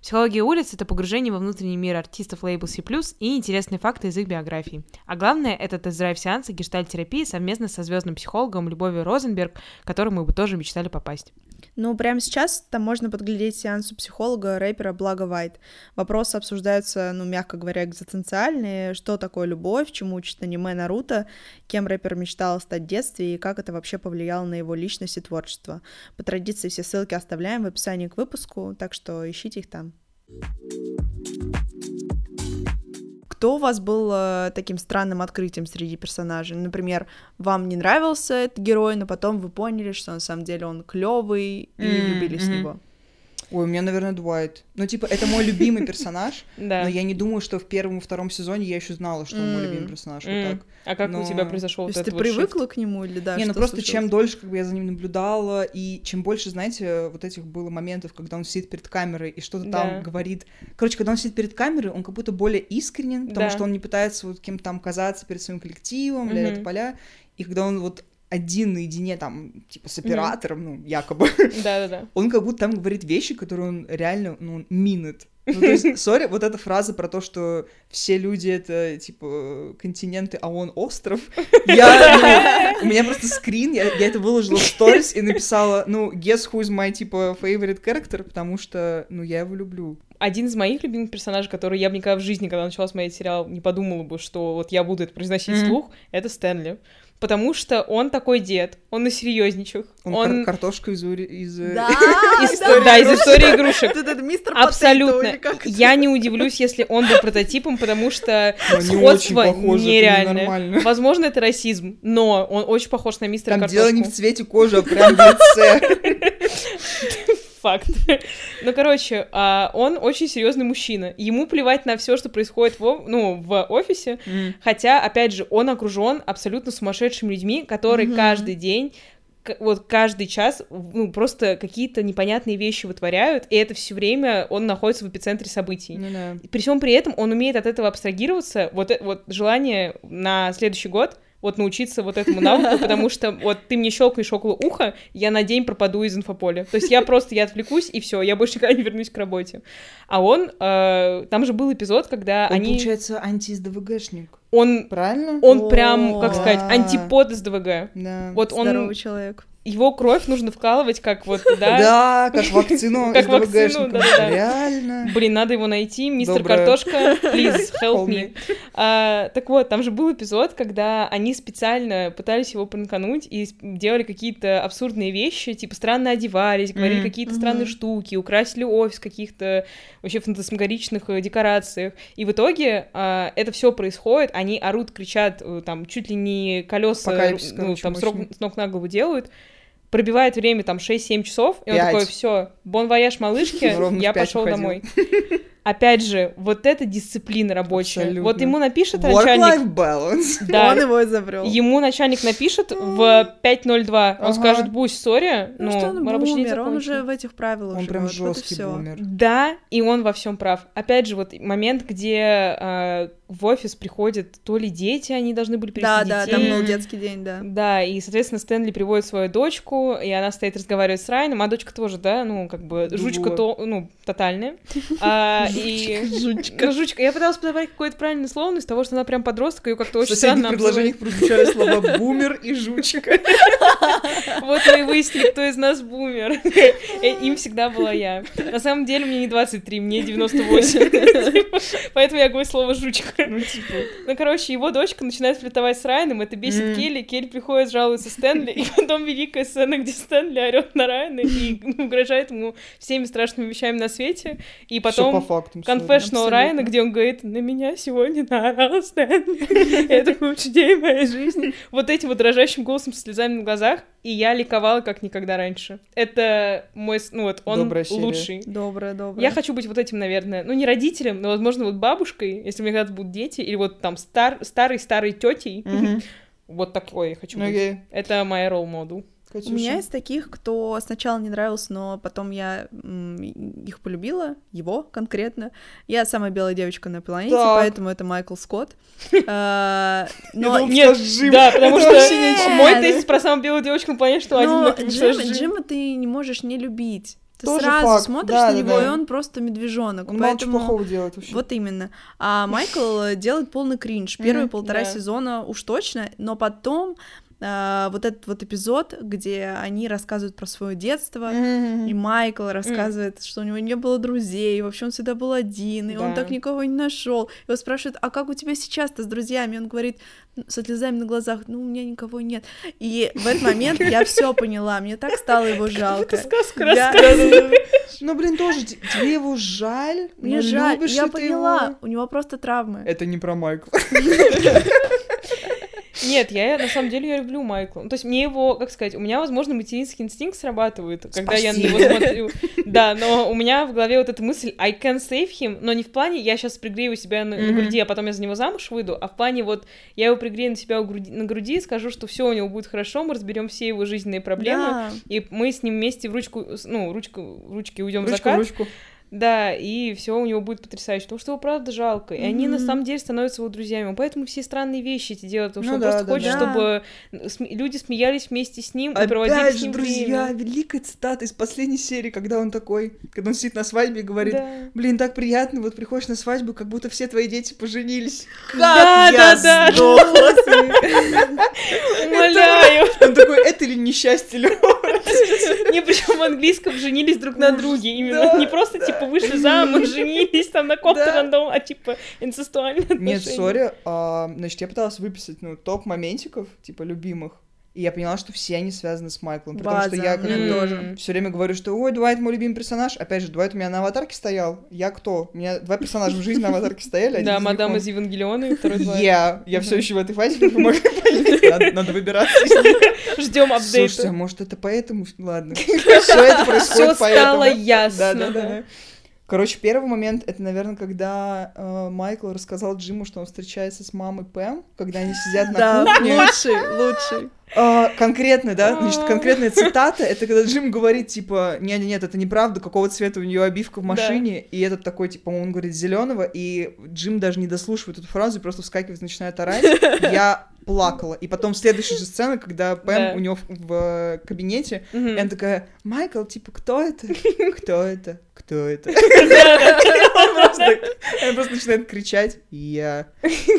Психология улиц — это погружение во внутренний мир артистов лейбла C++ и интересные факты из их биографий. А главное — это тест-драйв сеанса гештальт-терапии совместно со звездным психологом Любовью Розенберг, к которому мы бы тоже мечтали попасть. Ну, прямо сейчас там можно подглядеть сеанс у психолога, рэпера Блага Вайт. Вопросы обсуждаются, ну, мягко говоря, экзистенциальные. Что такое любовь, чему учит аниме Наруто, кем рэпер мечтал стать в детстве и как это вообще повлияло на его личность и творчество. По традиции все ссылки оставляем в описании к выпуску, так что ищите их там. Кто у вас был э, таким странным открытием среди персонажей? Например, вам не нравился этот герой, но потом вы поняли, что на самом деле он клевый и mm-hmm. влюбились в него. Ой, у меня, наверное, Дуайт. Ну, типа, это мой любимый [LAUGHS] персонаж, но я не думаю, что в первом и втором сезоне я еще знала, что он мой любимый персонаж. Вот так. А как у тебя произошел вот этот ты привыкла к нему или да? Не, ну просто чем дольше как бы я за ним наблюдала, и чем больше, знаете, вот этих было моментов, когда он сидит перед камерой и что-то там говорит. Короче, когда он сидит перед камерой, он как будто более искренен, потому что он не пытается вот кем-то там казаться перед своим коллективом, или это поля. И когда он вот один наедине там, типа, с оператором, mm-hmm. ну, якобы. [LAUGHS] Да-да-да. Он как будто там говорит вещи, которые он реально, ну, минет. Ну, то [LAUGHS] есть, сори, вот эта фраза про то, что все люди — это, типа, континенты, а он остров. [LAUGHS] Я, ну, у меня просто скрин, я, я это выложила в сторис и написала, ну, guess who is my, типа, favorite character, потому что, ну, я его люблю один из моих любимых персонажей, который я бы никогда в жизни, когда начала смотреть сериал, не подумала бы, что вот я буду это произносить mm-hmm. вслух, это Стэнли потому что он такой дед, он на серьезничах. Он, он... Кар картошка из... из... Э, да, [LAUGHS] из... да, да, из истории игрушек. [LAUGHS] Этот мистер Абсолютно. Я не удивлюсь, если он был прототипом, потому что сходство нереальное. Возможно, это расизм, но он очень похож на мистера Там Картошку. дело не в цвете кожи, а прям в лице. [LAUGHS] факт. [LAUGHS] ну, короче, а, он очень серьезный мужчина. Ему плевать на все, что происходит в, ну, в офисе. Mm. Хотя, опять же, он окружен абсолютно сумасшедшими людьми, которые mm-hmm. каждый день вот каждый час ну, просто какие-то непонятные вещи вытворяют, и это все время он находится в эпицентре событий. Ну, да. При всем при этом он умеет от этого абстрагироваться. Вот, э, вот желание на следующий год вот научиться вот этому навыку, [LAUGHS] потому что вот ты мне щелкаешь около уха, я на день пропаду из инфополя. То есть я просто, я отвлекусь, и все, я больше никогда не вернусь к работе. А он, э, там же был эпизод, когда он, они... получается, анти-СДВГшник. Он... Правильно? Он О, прям, как сказать, антипод СДВГ. Да. Вот Здоровый он... человек его кровь нужно вкалывать, как вот, [LAUGHS] да? Да, как вакцину [LAUGHS] Как вакцину, да, да. Реально. Блин, надо его найти, мистер Картошка, please, [LAUGHS] help me. А, так вот, там же был эпизод, когда они специально пытались его пранкануть и делали какие-то абсурдные вещи, типа странно одевались, говорили какие-то странные штуки, украсили офис каких-то вообще фантасмагоричных э, декорациях. И в итоге а, это все происходит, они орут, кричат, э, там, чуть ли не колеса, ну, там, с ног на голову делают, пробивает время там 6-7 часов, и 5. он такой, все, бон вояж, малышки, я пошел домой. [LAUGHS] Опять же, вот эта дисциплина рабочая. Абсолютно. Вот ему напишет начальник... balance. Да, он его изобрел. Ему начальник напишет в 5.02, он ага. скажет, Бусь, сори, ну, ну что он бумер, он уже в этих правилах Он живет, прям жесткий вот бумер. Да, и он во всем прав. Опять же, вот момент, где э, в офис приходят то ли дети, они должны были привести Да, детей. да, там был детский день, да. Да, и, соответственно, Стэнли приводит свою дочку, и она стоит разговаривать с Райаном, а дочка тоже, да, ну, как бы, жучка, то, ну, тотальная. [LAUGHS] А, и... Жучка. Ну, жучка. Я пыталась подобрать какое-то правильное слово, но из того, что она прям подросток, ее как-то очень В соседних предложениях прозвучали слова «бумер» и «жучка». [LAUGHS] Вот мы и выяснили, кто из нас бумер. Им всегда была я. На самом деле мне не 23, мне 98. [LAUGHS] Поэтому я говорю слово «жучка». Ну, типа. Ну, короче, его дочка начинает флиртовать с Райаном, это бесит. Келли, Келли приходит, жалуется Стэнли, и потом великая сцена, где Стэнли орет на Райана и угрожает ему всеми страшными вещами на свете, и потом по фактам, confessional Райана, где он говорит, на меня сегодня наорал Стэнли, [LAUGHS] это лучший день в моей жизни. Вот этим вот дрожащим голосом с слезами на глазах, и я ликовала как никогда раньше. Это мой, ну вот, он лучший. Добрая, добрая. Я хочу быть вот этим, наверное, ну не родителем, но, возможно, вот бабушкой, если у меня когда-то будут дети, или вот там стар, старый-старый тетей. [LAUGHS] Вот такое я хочу okay. быть. Это моя ролл моду. У меня есть таких, кто сначала не нравился, но потом я их полюбила, его конкретно. Я самая белая девочка на планете, так. поэтому это Майкл Скотт. А, [LAUGHS] но нет, да, потому что [LAUGHS] мой тезис про самую белую девочку планете, что один Джима ты не можешь не любить. Ты Тоже сразу факт. смотришь да, на него, да, и он просто медвежонок. Он поэтому... мало плохого делает вообще. Вот именно. А Майкл делает полный кринж. Первые полтора сезона уж точно, но потом а, вот этот вот эпизод, где они рассказывают про свое детство, и Майкл рассказывает, что у него не было друзей, вообще он всегда был один, и он Да. так никого не нашел. Его спрашивают, а как у тебя сейчас-то с друзьями? Он говорит со слезами на глазах, ну, у меня никого нет. И в этот момент я все поняла, мне так стало его жалко. сказку [LAUGHS] Ну, блин, тоже те- тебе его жаль. Мне но жаль, я поняла, у него просто травмы. Это не про Майкла. [LAUGHS] Нет, я на самом деле я люблю Майкла. Ну, То есть мне его, как сказать, у меня, возможно, материнский инстинкт срабатывает, когда я на него смотрю. Да, но у меня в голове вот эта мысль I can save him, но не в плане я сейчас пригрею себя на, груди, а потом я за него замуж выйду, а в плане вот я его пригрею на себя груди, на груди, скажу, что все у него будет хорошо, мы разберем все его жизненные проблемы, Да. и мы с ним вместе в ручку, ну, ручку, ручки уйдем в закат. ручку. Да, и все у него будет потрясающе, потому что его правда жалко. И они на самом деле становятся его друзьями. Он поэтому все странные вещи эти делают, потому что Ну он да, просто да, хочет, да. чтобы люди смеялись вместе с ним и проводили Опять с ним друзья, время. великая цитата из последней серии, когда он такой, когда он сидит на свадьбе и говорит, Да. блин, так приятно, вот приходишь на свадьбу, как будто все твои дети поженились. Как Да, я да, да. [LAUGHS] Умоляю. Он такой, это ли несчастье, Лёва?» [LAUGHS] Не, причем в английском женились друг на друге. Именно не просто типа вышли замуж, [LAUGHS] женились там на ком-то рандом, а типа инцестуальные Нет, сори, а, значит, я пыталась выписать, ну, топ моментиков, типа, любимых, и я поняла, что все они связаны с Майклом, потому База, что я как бы тоже. все время говорю, что ой, Дуайт мой любимый персонаж. Опять же, Дуайт у меня на аватарке стоял. Я кто? У меня два персонажа в жизни на аватарке стояли. Да, мадам из Евангелиона и второй. [LAUGHS] Я, я все еще в этой фазе. [LAUGHS] Надо, надо выбираться из них. [LAUGHS] Ждем Слушайте, а апдейта. может это поэтому? Ладно. [LAUGHS] Все это Все происходит стало поэтому. ясно. Да, да, да. Короче, первый момент, это, наверное, когда э, Майкл рассказал Джиму, что он встречается с мамой Пэм, когда они сидят на Да, кухне. лучший, лучший. А, конкретно, да, значит, А. конкретная цитата, это когда Джим говорит, типа, нет, нет, это неправда, какого цвета у нее обивка в Да. машине, и этот такой, типа, он говорит зеленого, и Джим даже не дослушивает эту фразу, и просто вскакивает, начинает орать. [LAUGHS] Я плакала. И потом следующая же сцена, когда Пэм Да. у него в, в, э, кабинете, Мгм. и она такая, Майкл, типа, кто это? [LAUGHS] Кто это? Кто это? [LAUGHS] Он просто он просто начинает кричать. Я.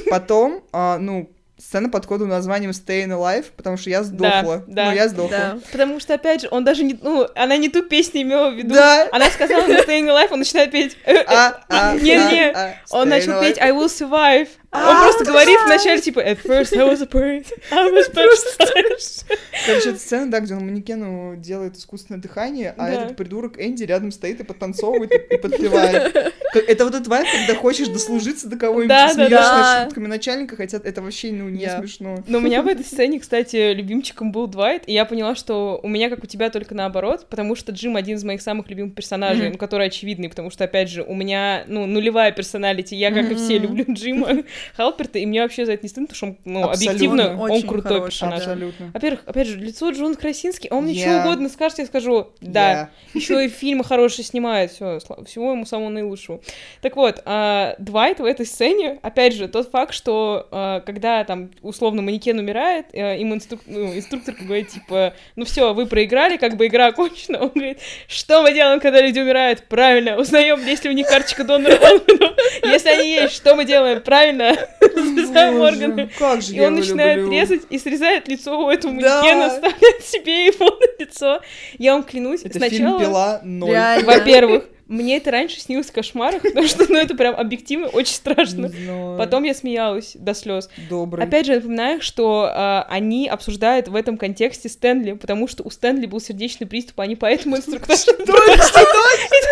Потом, а, ну, сцена под кодовым названием Staying Alive, потому что я сдохла. да. Ну, я сдохла. Да. Потому что, опять же, он даже не... Ну, она не ту песню имела в виду. Да. Она сказала на Staying Alive, он начинает петь... э, э, А, а, Не-не, а, а, Он начал петь I will survive. Он А, просто да. говорит вначале, типа, at first I was a bird, I was baptized. Короче, это сцена, да, где он манекену делает искусственное дыхание, а этот придурок Энди рядом стоит и подтанцовывает и, подпевает. Это вот этот вайб, когда хочешь дослужиться до кого-нибудь, смеешься над шутками начальника, хотя это вообще, ну, не смешно. Но у меня в этой сцене, кстати, любимчиком был Двайт, и я поняла, что у меня, как у тебя, только наоборот, потому что Джим один из моих самых любимых персонажей, ну, который очевидный, потому что, опять же, у меня, ну, нулевая персоналити, я, как и все, люблю Джима Халперта, и мне вообще за это не стыдно, потому что он, ну, Абсолютно. объективно, он Очень крутой хороший, персонаж. Абсолютно. Во-первых, опять же, лицо Джон Красинский, он мне Я- что угодно скажет, я скажу, да, Я. еще и фильмы хорошие снимает, все, всего ему самого наилучшего. Так вот, а, Двайт в этой сцене, опять же, тот факт, что а, когда там условно манекен умирает, а, им инструк- ну, инструктор говорит, типа, ну все, вы проиграли, как бы игра [LAUGHS] окончена, он говорит, что мы делаем, когда люди умирают? Правильно, узнаем, есть ли у них карточка донора. [LAUGHS] Если они есть, что мы делаем? Правильно, [LAUGHS] Боже, органы. Как же И он начинает люблю. резать и срезает лицо у этого Да. манекена, ставит себе его на лицо. Я вам клянусь, Это сначала... фильм «Пила 0». Реально. Во-первых, мне это раньше снилось в кошмарах, потому что, ну, это прям объективно очень страшно. Потом я смеялась до слез. Добрый. Опять же, напоминаю, что а, они обсуждают в этом контексте Стэнли, потому что у Стэнли был сердечный приступ, а они поэтому инструктаж. [LAUGHS] И то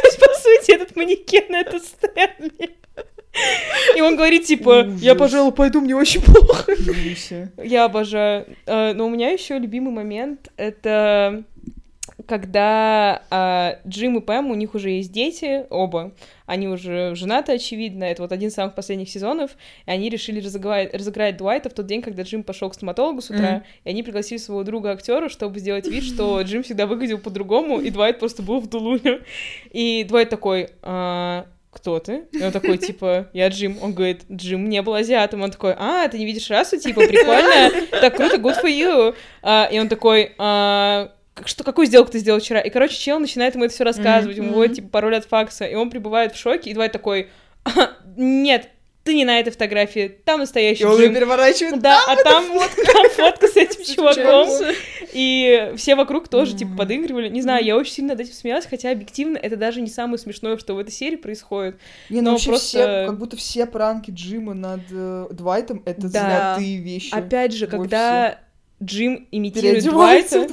есть, по сути, этот манекен — это Стэнли. И он говорит, типа, я, пожалуй, пойду, мне очень плохо. Я обожаю. Э, Но у меня еще любимый момент — это когда а, Джим и Пэм, у них уже есть дети, оба, они уже женаты, очевидно, это вот один из самых последних сезонов, и они решили разыграть, разыграть Дуайта в тот день, когда Джим пошел к стоматологу с утра, Мгм. и они пригласили своего друга актера, чтобы сделать вид, что Джим всегда выглядел по-другому, и Дуайт просто был в Дулуле. И Дуайт такой, «А, кто ты? И он такой, типа, я Джим. Он говорит, Джим не был азиатом. Он такой, а, ты не видишь расу, типа, прикольно, так круто, good for you. А, и он такой, «А, что, какую сделку ты сделал вчера? И, короче, чел начинает ему это все рассказывать, ему Мгм. вводит, типа, пароль от факса, и он пребывает в шоке, и Дуайт такой, «А, нет, ты не на этой фотографии, там настоящий И он Джим. её переворачивает. Да, а там там фотка с этим чуваком. И все вокруг тоже, типа, подыгрывали. Не знаю, я очень сильно над этим смеялась, хотя объективно это даже не самое смешное, что в этой серии происходит. Не, ну Но вообще просто- все, как будто все пранки Джима над э, Двайтом это Да. золотые вещи. Опять же, когда Джим имитирует Двайта.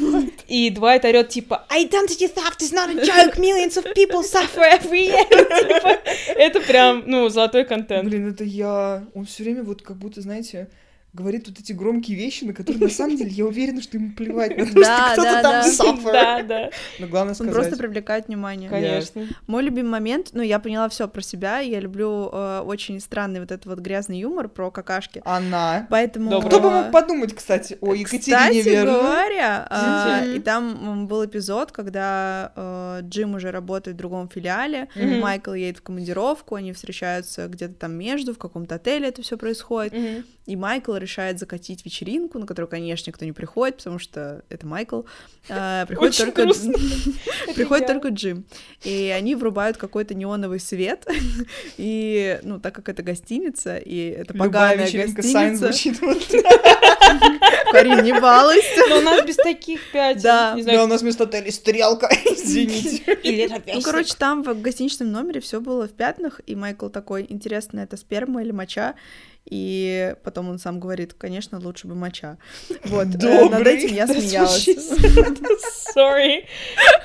и Двайт орет типа Identity theft is not a joke, millions of people suffer every year. [LAUGHS] Типа, Это прям, ну, золотой контент. Блин, это я... Он все время вот как будто, знаете, говорит вот эти громкие вещи, на которые на самом деле я уверена, что ему плевать на то, Да, что кто-то да, там да. suffer. Да, да, Но главное Он сказать. просто привлекает внимание. конечно. Мой любимый момент, ну, я поняла все про себя, я люблю э, очень странный вот этот вот грязный юмор про какашки. Она. Поэтому... Кто бы мог подумать, кстати, о Екатерине Кстати Верно? говоря, Мгм. и там был эпизод, когда э, Джим уже работает в другом филиале. Майкл едет в командировку, они встречаются где-то там между, в каком-то отеле это все происходит, и Майкл решает закатить вечеринку, на которую, конечно, никто не приходит, потому что это Майкл. А, Приходит Очень только [LAUGHS] приходит только Джим, и они врубают какой-то неоновый свет, [LAUGHS] и ну так как это гостиница и это поганая гостиница, [LAUGHS] Карин, не балуйся. Но у нас без таких пять. Да. Да, у нас вместо отеля стрелка, извините. или Ну, короче, там в гостиничном номере все было в пятнах, и Майкл такой, интересно, это сперма или моча? И потом он сам говорит, конечно, лучше бы моча. [LAUGHS] Вот, э, над Добрый. этим я смеялась. [LAUGHS] Sorry.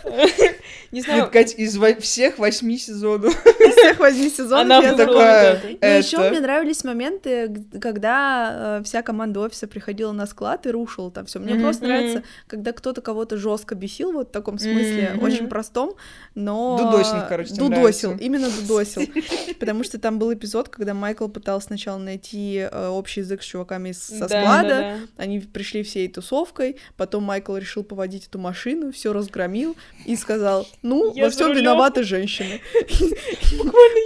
[LAUGHS] Не знаю, Нет, Кать, из во- всех восьми сезонов Из всех восьми сезонов она я такая, вот это. Но еще мне нравились моменты, когда э, вся команда офиса приходила на склад и рушила там все. Мне Мгм. просто нравится, когда кто-то кого-то жестко бесил, вот в таком смысле, Мгм. очень простом, но... Дудосил, короче, Дудосил, нравится. именно дудосил. Потому что там был эпизод, когда Майкл пытался сначала найти э, общий язык с чуваками со Да, склада, да, да. они пришли всей тусовкой, потом Майкл решил поводить эту машину, все разгромил и сказал, ну, [LAUGHS] Я во всем виноваты женщины. [LAUGHS]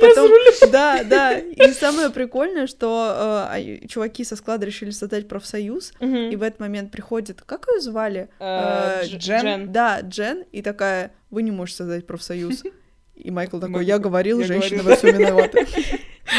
Потом, [LAUGHS] да, да. И самое прикольное, что э, чуваки со склада решили создать профсоюз, и Мгм. в этот момент приходит, как ее звали? Э, Э, Дж- Джен? Джен. Да, Джен, и такая, вы не можете создать профсоюз. И Майкл такой, я говорил, «Я женщины говорил». во всем виноваты.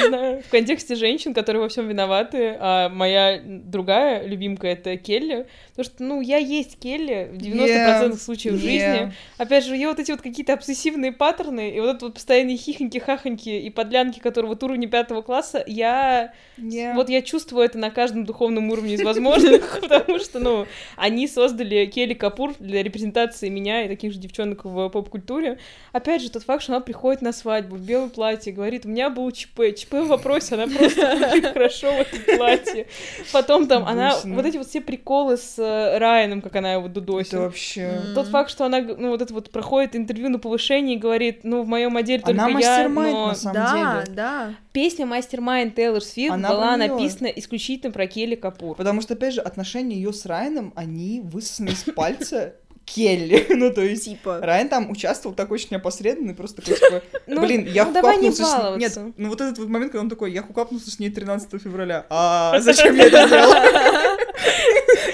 Знаю, в контексте женщин, которые во всем виноваты, а моя другая любимка это Келли. Потому что, ну, я есть Келли в 90% случаев Yeah. жизни. Опять же, ее вот эти вот какие-то обсессивные паттерны, и вот это вот постоянные хихоньки, хахоньки и подлянки, которые вот уровня пятого класса, я... Не. Вот я чувствую это на каждом духовном уровне из возможных, [LAUGHS] потому что, ну, они создали Келли Капур для репрезентации меня и таких же девчонок в поп-культуре. Опять же, тот факт, что она приходит на свадьбу в белом платье, говорит, у меня был ЧП, ЧП в вопросе, она просто [LAUGHS] выглядит хорошо в этом платье. Потом там она, Грустно. вот эти вот все приколы с э, Райаном, как она его Это дудосит. вообще... М. Тот факт, что она, ну, вот это вот проходит интервью на повышение и говорит, ну, в моем отделе только Она я, mastermind, но... на самом Да, деле. да. Песня Mastermind Тейлор Свифт Она была написана исключительно про Келли Капур. Потому что, опять же, отношения ее с Райаном, они высосаны из пальца Келли. [LAUGHS] Ну, то есть... Типа. Райан там участвовал так очень опосредованно, просто такой, типа, [LAUGHS] Ну, блин, я ну, хукапнулся с... Нет, ну вот этот вот момент, когда он такой, я хукапнулся с ней 13 февраля, а [LAUGHS] зачем я это сделал?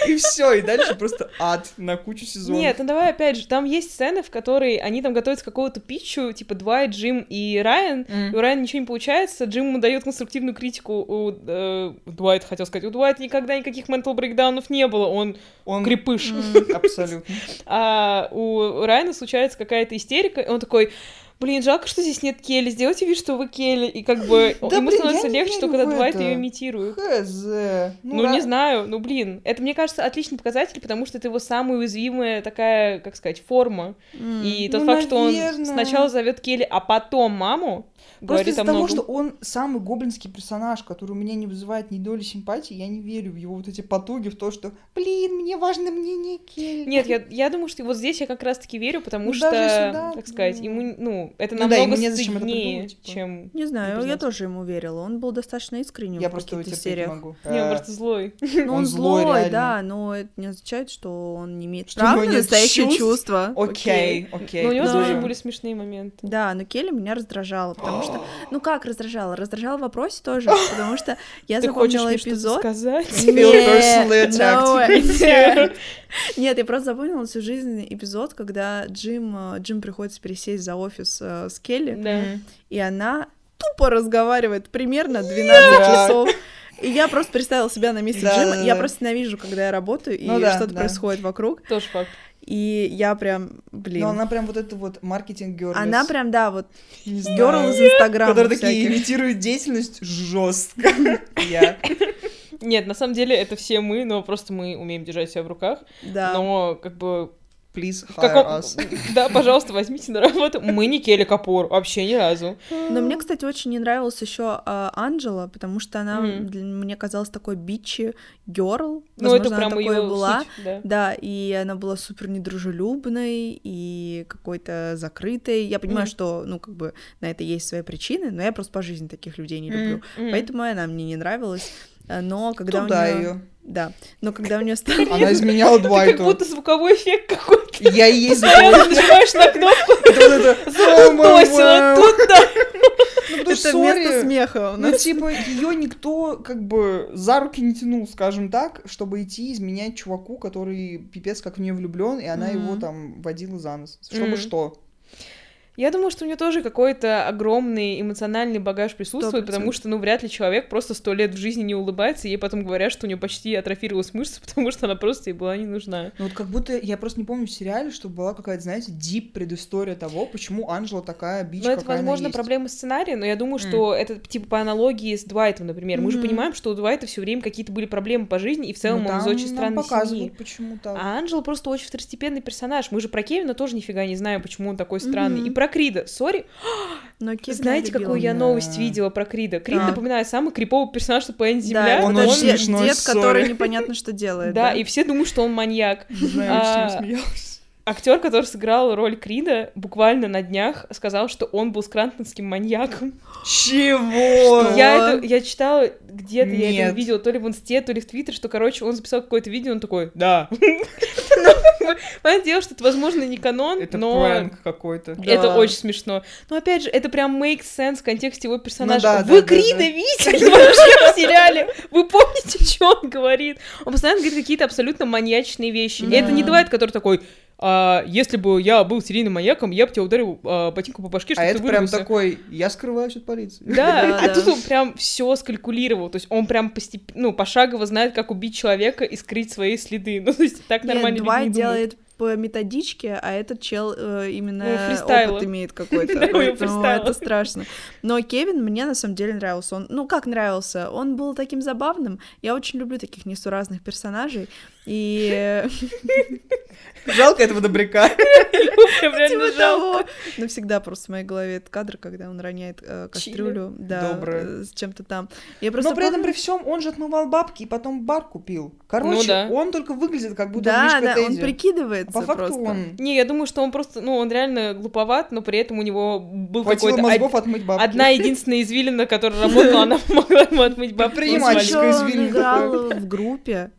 И все, и дальше просто ад на кучу сезонов. Нет, ну давай опять же, там есть сцены, в которой они там готовятся к какому-то питчу, типа Двайт, Джим и Райан, М. и у Райана ничего не получается, Джим ему дает конструктивную критику, у, э, у Дуайта, хотел сказать, у Дуайта никогда никаких ментал брейкдаунов не было, он Он крепыш. абсолютно. А у Райана случается какая-то истерика, и он такой, блин, жалко, что здесь нет Келли, сделайте вид, что вы Келли, и как бы Да, ему блин, становится легче, что когда это. ее имитирует. Хз. Ну, Ра- не знаю, ну, блин, это, мне кажется, отличный показатель, потому что это его самая уязвимая такая, как сказать, форма. М. И тот Ну, факт, что он наверное. сначала зовет Келли, а потом маму, Просто говорит из-за того, что он самый гоблинский персонаж, который у меня не вызывает ни доли симпатии, я не верю в его вот эти потуги, в то, что, блин, мне важно мнение Келли. Нет, я, я думаю, что вот здесь я как раз-таки верю, потому Ну, что, даже сюда, так сказать, ну. ему, ну, это Ну да, намного стыднее, придумать, типа. чем... Не знаю, я тоже ему верила. Он был достаточно искренним Я в просто его каких-то терпеть не сериях. могу. Не, он А, просто злой. [LAUGHS] Ну, он, Он злой, злой, реально. да, но это не означает, что он не имеет Что права на настоящие чувств? чувства. Окей, окей. Но у него Да. тоже были смешные моменты. Да, но Келли меня раздражала, потому что... [GASPS] Ну как раздражала? Раздражала в вопросе тоже, [LAUGHS] потому что я запомнила мне эпизод... сказать? [LAUGHS] Нет, я просто запомнила всю жизнь эпизод, когда Джим, э, Джим приходится пересесть за офис э, с Келли, Да. и она тупо разговаривает примерно 12 часов. И я просто представила себя на месте Да, Джима. да, я да. просто ненавижу, когда я работаю, и Ну да, что-то да. происходит вокруг. Тоже факт. И я прям, блин. Но она прям вот это вот маркетинг герлес. Она прям, да, вот герл из Инстаграма. которые такие всяких. имитируют деятельность жестко. [LAUGHS] Я. Нет, на самом деле это все мы, но просто мы умеем держать себя в руках. Да. Но как бы Please hire каком... us. [LAUGHS] Да, пожалуйста, возьмите на работу. Мы не Келли Капур, вообще ни разу. Но мне, кстати, очень не нравилась еще Анджела, потому что она для- мне казалась такой бичи герл. Ну, это Возможно, прям она такой была. суть, да. Да, и она была супер недружелюбной и какой-то закрытой. Я понимаю, Мгм. что, ну, как бы на это есть свои причины, но я просто по жизни таких людей не люблю. Мгм. Поэтому она мне не нравилась. Э, Но когда Туда у нее, ее. да, но когда у нее стало Она изменяла Как Дуайту. будто звуковой эффект какой-то. Я и есть Постоянно нажимаешь на кнопку, [LAUGHS] забутосила туда. Ну, потому что, это место сори, смеха у Ну, нас. типа, ее никто как бы за руки не тянул, скажем так, чтобы идти изменять чуваку, который пипец как в нее влюблен, и она его там водила за нос. Чтобы что? Я думаю, что у нее тоже какой-то огромный эмоциональный багаж присутствует, потому 100%. что, ну, вряд ли человек просто сто лет в жизни не улыбается, и ей потом говорят, что у нее почти атрофировалась мышца, [LAUGHS] потому что она просто ей была не нужна. Ну вот как будто, я просто не помню в сериале, что была какая-то, знаете, deep предыстория того, почему Анжела такая bitch, Но это, возможно, проблема сценария, но я думаю, что это типа по аналогии с Дуайтом, например. Мы же понимаем, что у Дуайта все время какие-то были проблемы по жизни, и в целом Ну, он из очень странной семьи. почему так. А Анджела просто очень второстепенный персонаж. Мы же про Кевина тоже нифига не знаем, почему он такой странный. Мгм. И про Крида. Sorry, [GASPS] Но Кевина знаете, какую я Да. новость видела про Крида? Крид, Так. напоминаю, самый криповый персонаж на планете Да, Земля. это Он тот очень дед, смешной, дед, который непонятно что делает. Да, и все думают, что он маньяк. Не знаю, я очень А, смеялась. Актер, который сыграл роль Крида, буквально на днях сказал, что он был скрантонским маньяком. Чего? Что? Я, это, я читала где-то, я это Нет. увидела, то ли в инсте, то ли в твиттере, что, короче, он записал какое-то видео, он такой, да. [LAUGHS] Ну, Понятное дело, что это, возможно, не канон, Это но пранк какой-то. Да. это очень смешно. Но, опять же, это прям makes sense в контексте его персонажа. да, Вы да, да, Крида да. видели [LAUGHS] вообще в сериале? Вы помните, что он говорит? Он постоянно говорит какие-то абсолютно маньячные вещи. И это не Да. Дуайт, который такой, «А, если бы я был серийным маньяком, я бы тебя ударил а, ботинком по башке, А чтобы ты это прям вырвался». такой, я скрываюсь от полиции. Да, [LAUGHS] а тут он прям все скалькулировал. То есть он прям постепенно, ну, пошагово знает, как убить человека и скрыть свои следы. [LAUGHS] Ну, то есть так нормально думают. делает по методичке, а этот чел э, именно Ну, опыт имеет какой-то. [LAUGHS] Поэтому это страшно. Но Кевин мне на самом деле нравился. Он, ну, как нравился? Он был таким забавным. Я очень люблю таких несуразных персонажей. И [LAUGHS] Жалко этого добряка. [LAUGHS] Типа жалко. того. Навсегда просто в моей голове этот кадр, когда он роняет э, кастрюлю, да, Доброе. э, с чем-то там. Я просто Но при этом при всем он же отмывал бабки и потом бар купил. Короче, Ну да. он только выглядит как будто Да, да, он прикидывается А по факту просто. он Не, я думаю, что он просто, ну, он реально глуповат, но при этом у него был хватило какой-то мозгов од- отмыть бабки. одна единственная извилина, которая работала, она [LAUGHS] помогла ему отмыть бабки. Ещё извилина играл в группе.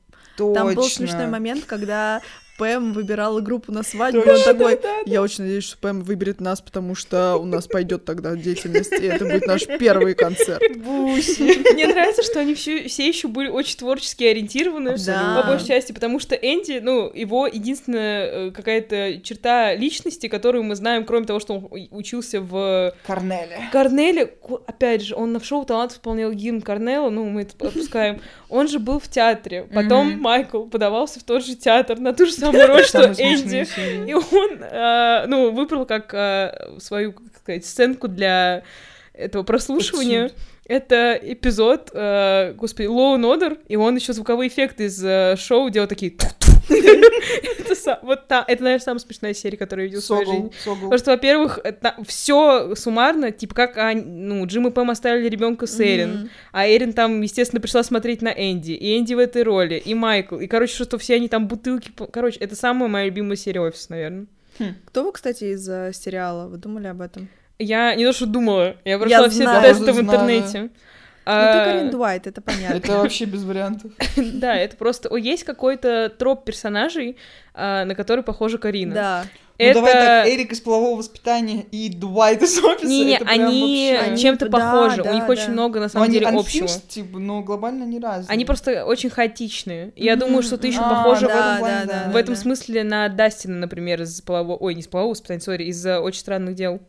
Там был смешной момент, когда Пэм выбирала группу на свадьбу, он такой, я очень надеюсь, что Пэм выберет нас, потому что у нас пойдет тогда деятельность, и это будет наш первый концерт. Буси. Мне нравится, что они все, все еще были очень творчески ориентированы. Абсолютно. По большей части, потому что Энди, ну, его единственная э, какая-то черта личности, которую мы знаем, кроме того, что он учился в. Корнеле, ку- опять же, он на шоу талант исполнял гимн Корнела, ну, мы это отпускаем. Он же был в театре. Потом. Майкл подавался в тот же театр на ту же самую роль, что Энди. И он, э, ну, выбрал как э, свою, как сказать, сценку для этого прослушивания. Это эпизод, э, господи, Law and Order, и он еще звуковые эффекты из шоу делал такие... Вот та, это, наверное, самая смешная серия, которую я видела в своей жизни. Потому что, во-первых, все суммарно, типа как ну, Джим и Пэм оставили ребенка с Эрин, а Эрин там, естественно, пришла смотреть на Энди, и Энди в этой роли, и Майкл, и, короче, что все они там бутылки... Короче, это самая моя любимая серия «Офис», наверное. Кто вы, кстати, из э, сериала? Вы думали об этом? Я не то, что думала, я прошла все знаю. тесты в Знаю. Ну, А, ты Карин Дуайт, это понятно. Это вообще без вариантов. [LAUGHS] Да, это просто... О, есть какой-то троп персонажей, а, на который похожа Карина. Да. Ну Это... давай так, Эрик из полового воспитания и Дуайт из офиса. Это прям они вообще- Они- чем-то да, похожи, у да, них да. очень много, на Ну, самом они деле, общего. unhinged, типа, но глобально они разные. Они просто очень хаотичные. И Я Мгм. думаю, что ты еще А, похожа да, в этом плане, да. В этом смысле на Дастина, например, из полового... Ой, не из полового воспитания, сори, из э, «Очень странных дел».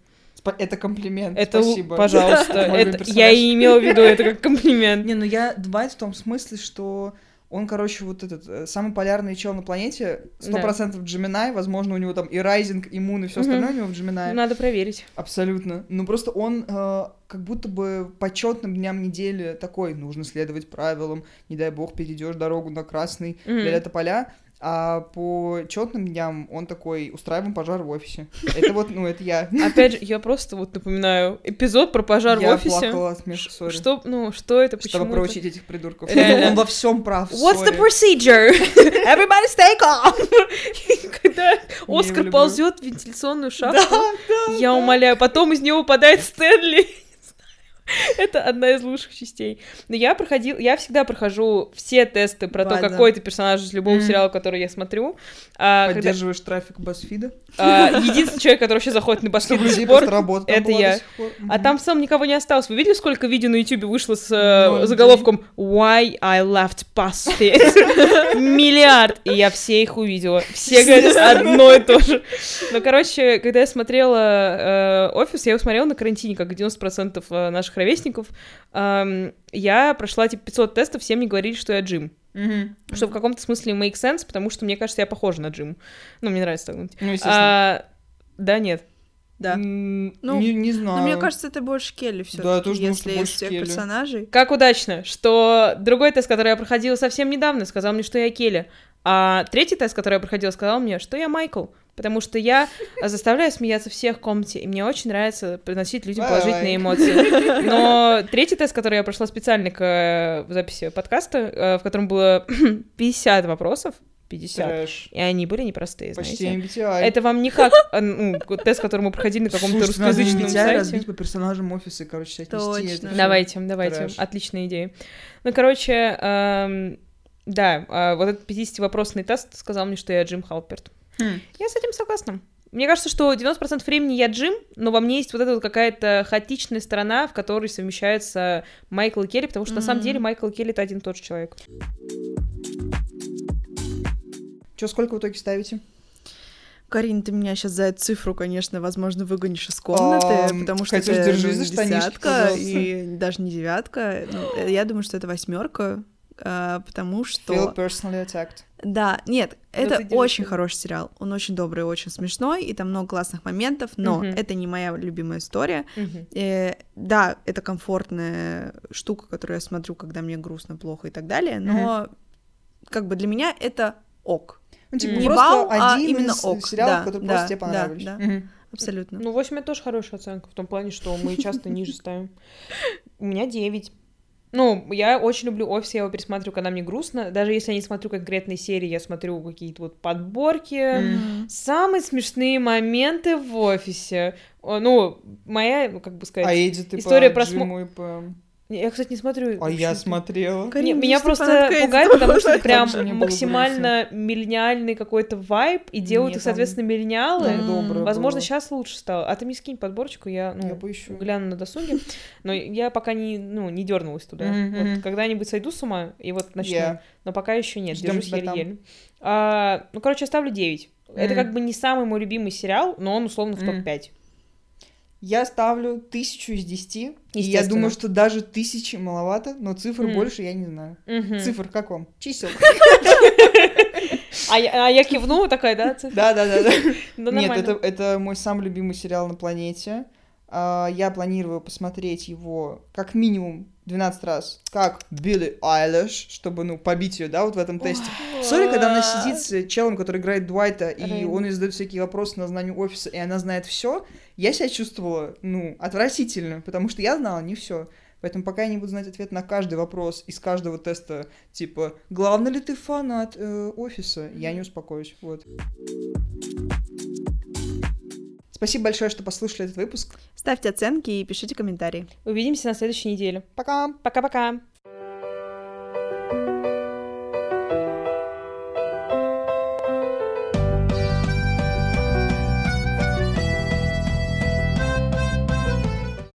Это комплимент. Это, Спасибо. пожалуйста. Это, я и имела в виду это как [LAUGHS] комплимент. Не, ну я Двайт в том смысле, что он, короче, вот этот э, самый полярный чел на планете, сто Да. процентов Джеминай, возможно, у него там и Райзинг, и Мун, и все Мгм. остальное у него в Джеминае. Надо проверить. Абсолютно. Ну просто он э, как будто бы по четным дням недели такой, нужно следовать правилам, не дай бог перейдешь дорогу на красный Мгм. для тополя. А по четным дням он такой, устраиваем пожар в офисе. Это вот, ну, это я. [LAUGHS] Опять же, я просто вот напоминаю, эпизод про пожар Я в офисе. плакала от смеха, Ш- сори. Что, ну, что это, почему Чтобы это? проучить этих придурков. Реально. Он во всем прав. What's the procedure? [LAUGHS] Everybody stay calm. Когда Оскар ползет в вентиляционную шахту, я умоляю, потом из него выпадает Стэнли. [LAUGHS] Это одна из лучших частей. Но я проходил, я всегда прохожу все тесты про то, База. какой ты персонаж из любого Мгм. сериала, который я смотрю. А, когда- Поддерживаешь трафик Басфида? а, единственный человек, который вообще заходит на просто работа там это я. до сих а там в целом никого не осталось. Вы видели, сколько видео на YouTube вышло с э, заголовком Why I left BuzzFeed? [LAUGHS] Миллиард. И я все их увидела. Все говорят одно и то же. Ну, короче, когда я смотрела э, офис, я его смотрела на карантине, как и 90% э, наших ровесников. Эм, я прошла типа 500 тестов, все мне говорили, что я Джим. Мгм. Что в каком-то смысле make sense, потому что мне кажется, я похожа на Джим. Ну, мне нравится так думать. Ну, естественно. А, да, нет. Да. М, Ну, не, не знаю. Но мне кажется, это больше Келли все Да, тоже думаю, если что из больше всех Келли. персонажей. Как удачно, что другой тест, который я проходила совсем недавно, сказал мне, что я Келли. А третий тест, который я проходила, сказал мне, что я Майкл. Потому что я заставляю смеяться всех в комнате, и мне очень нравится приносить людям положительные эмоции. Но третий тест, который я прошла специально к э, записи подкаста, э, в котором было [CLEARS THROAT] 50 вопросов, 50, Трэш. и они были непростые, Почти знаете. MBTI. Это вам не как э, ну, тест, который мы проходили на каком-то надо русскоязычном MBTI сайте. разбить по персонажам офиса, короче, отнести. Точно. это. Давайте, давайте. Трэш. Отличная идея. Ну, короче, эм, да, а, вот этот 50-вопросный тест сказал мне, что я Джим Халперт. Хм. Я с этим согласна. Мне кажется, что 90% времени я Джим, но во мне есть вот эта вот какая-то хаотичная сторона, в которой совмещаются Майкл и Келли, потому что на самом деле Майкл и Келли — это один и тот же человек. Чё, сколько в итоге ставите? Карин, ты меня сейчас за эту цифру, конечно, возможно, выгонишь из комнаты, Ам, потому что хотя это держись ну, за не штанишки, десятка пожалуйста. и даже не девятка. Ну, я думаю, что это восьмерка, а, потому что Feel personally attacked. Да, нет, это очень хороший сериал. Он очень добрый, очень смешной, и там много классных моментов, но Мгм. это не моя любимая история. Мгм. Э, да, это комфортная штука, которую я смотрю, когда мне грустно, плохо и так далее, но как бы для меня это ок. Ну, типа, Не бал, а один именно ок. сериалов, Да, которые да, просто тебе да, понравились. да. Мгм. Абсолютно. Ну, 8 это тоже хорошая оценка, в том плане, что мы часто ниже ставим. У меня 9. Ну, я очень люблю офис, я его пересматриваю, когда мне грустно. Даже если я не смотрю конкретные серии, я смотрю какие-то вот подборки. Мгм. Самые смешные моменты в офисе. О, Ну, моя, как бы сказать... А Эдди, ты История по про смо- Джиму и по... Я, кстати, не смотрю. А я смотрела. Не, Карин, меня ты просто пугает, потому что прям максимально миллениальный какой-то вайб, и делают их, соответственно, миллениалы. Возможно, сейчас лучше стало. А ты мне скинь подборочку, я, ну, Я поищу. гляну на досуге. Но я пока не, ну, не дернулась туда. Вот когда-нибудь сойду с ума, и вот начну. Но пока еще нет, держусь еле-еле. А, ну, короче, я ставлю 9. Это как бы не самый мой любимый сериал, но он условно в Мгм. топ-5. Я ставлю тысячу из десяти. И я думаю, что даже тысячи маловато, но цифр Мгм. больше я не знаю. Мгм. Цифр как вам? Чисел. А я, а я кивну, такая, да? Да, да, да, да. [LAUGHS] Да Нет, это мой самый любимый сериал на планете. А, Я планирую посмотреть его как минимум 12 раз, как Билли Айлиш, чтобы, ну, побить ее, да, вот в этом тесте. Sorry, когда она сидит с челом, который играет Дуайта, и Рейн. он ей задает всякие вопросы на знание офиса, и она знает все, я себя чувствовала, ну, отвратительно, потому что я знала не все. Поэтому пока я не буду знать ответ на каждый вопрос из каждого теста, типа, главный ли ты фанат э, офиса, я не успокоюсь, вот. Спасибо большое, что послушали этот выпуск. Ставьте оценки и пишите комментарии. Увидимся на следующей неделе. Пока! Пока-пока.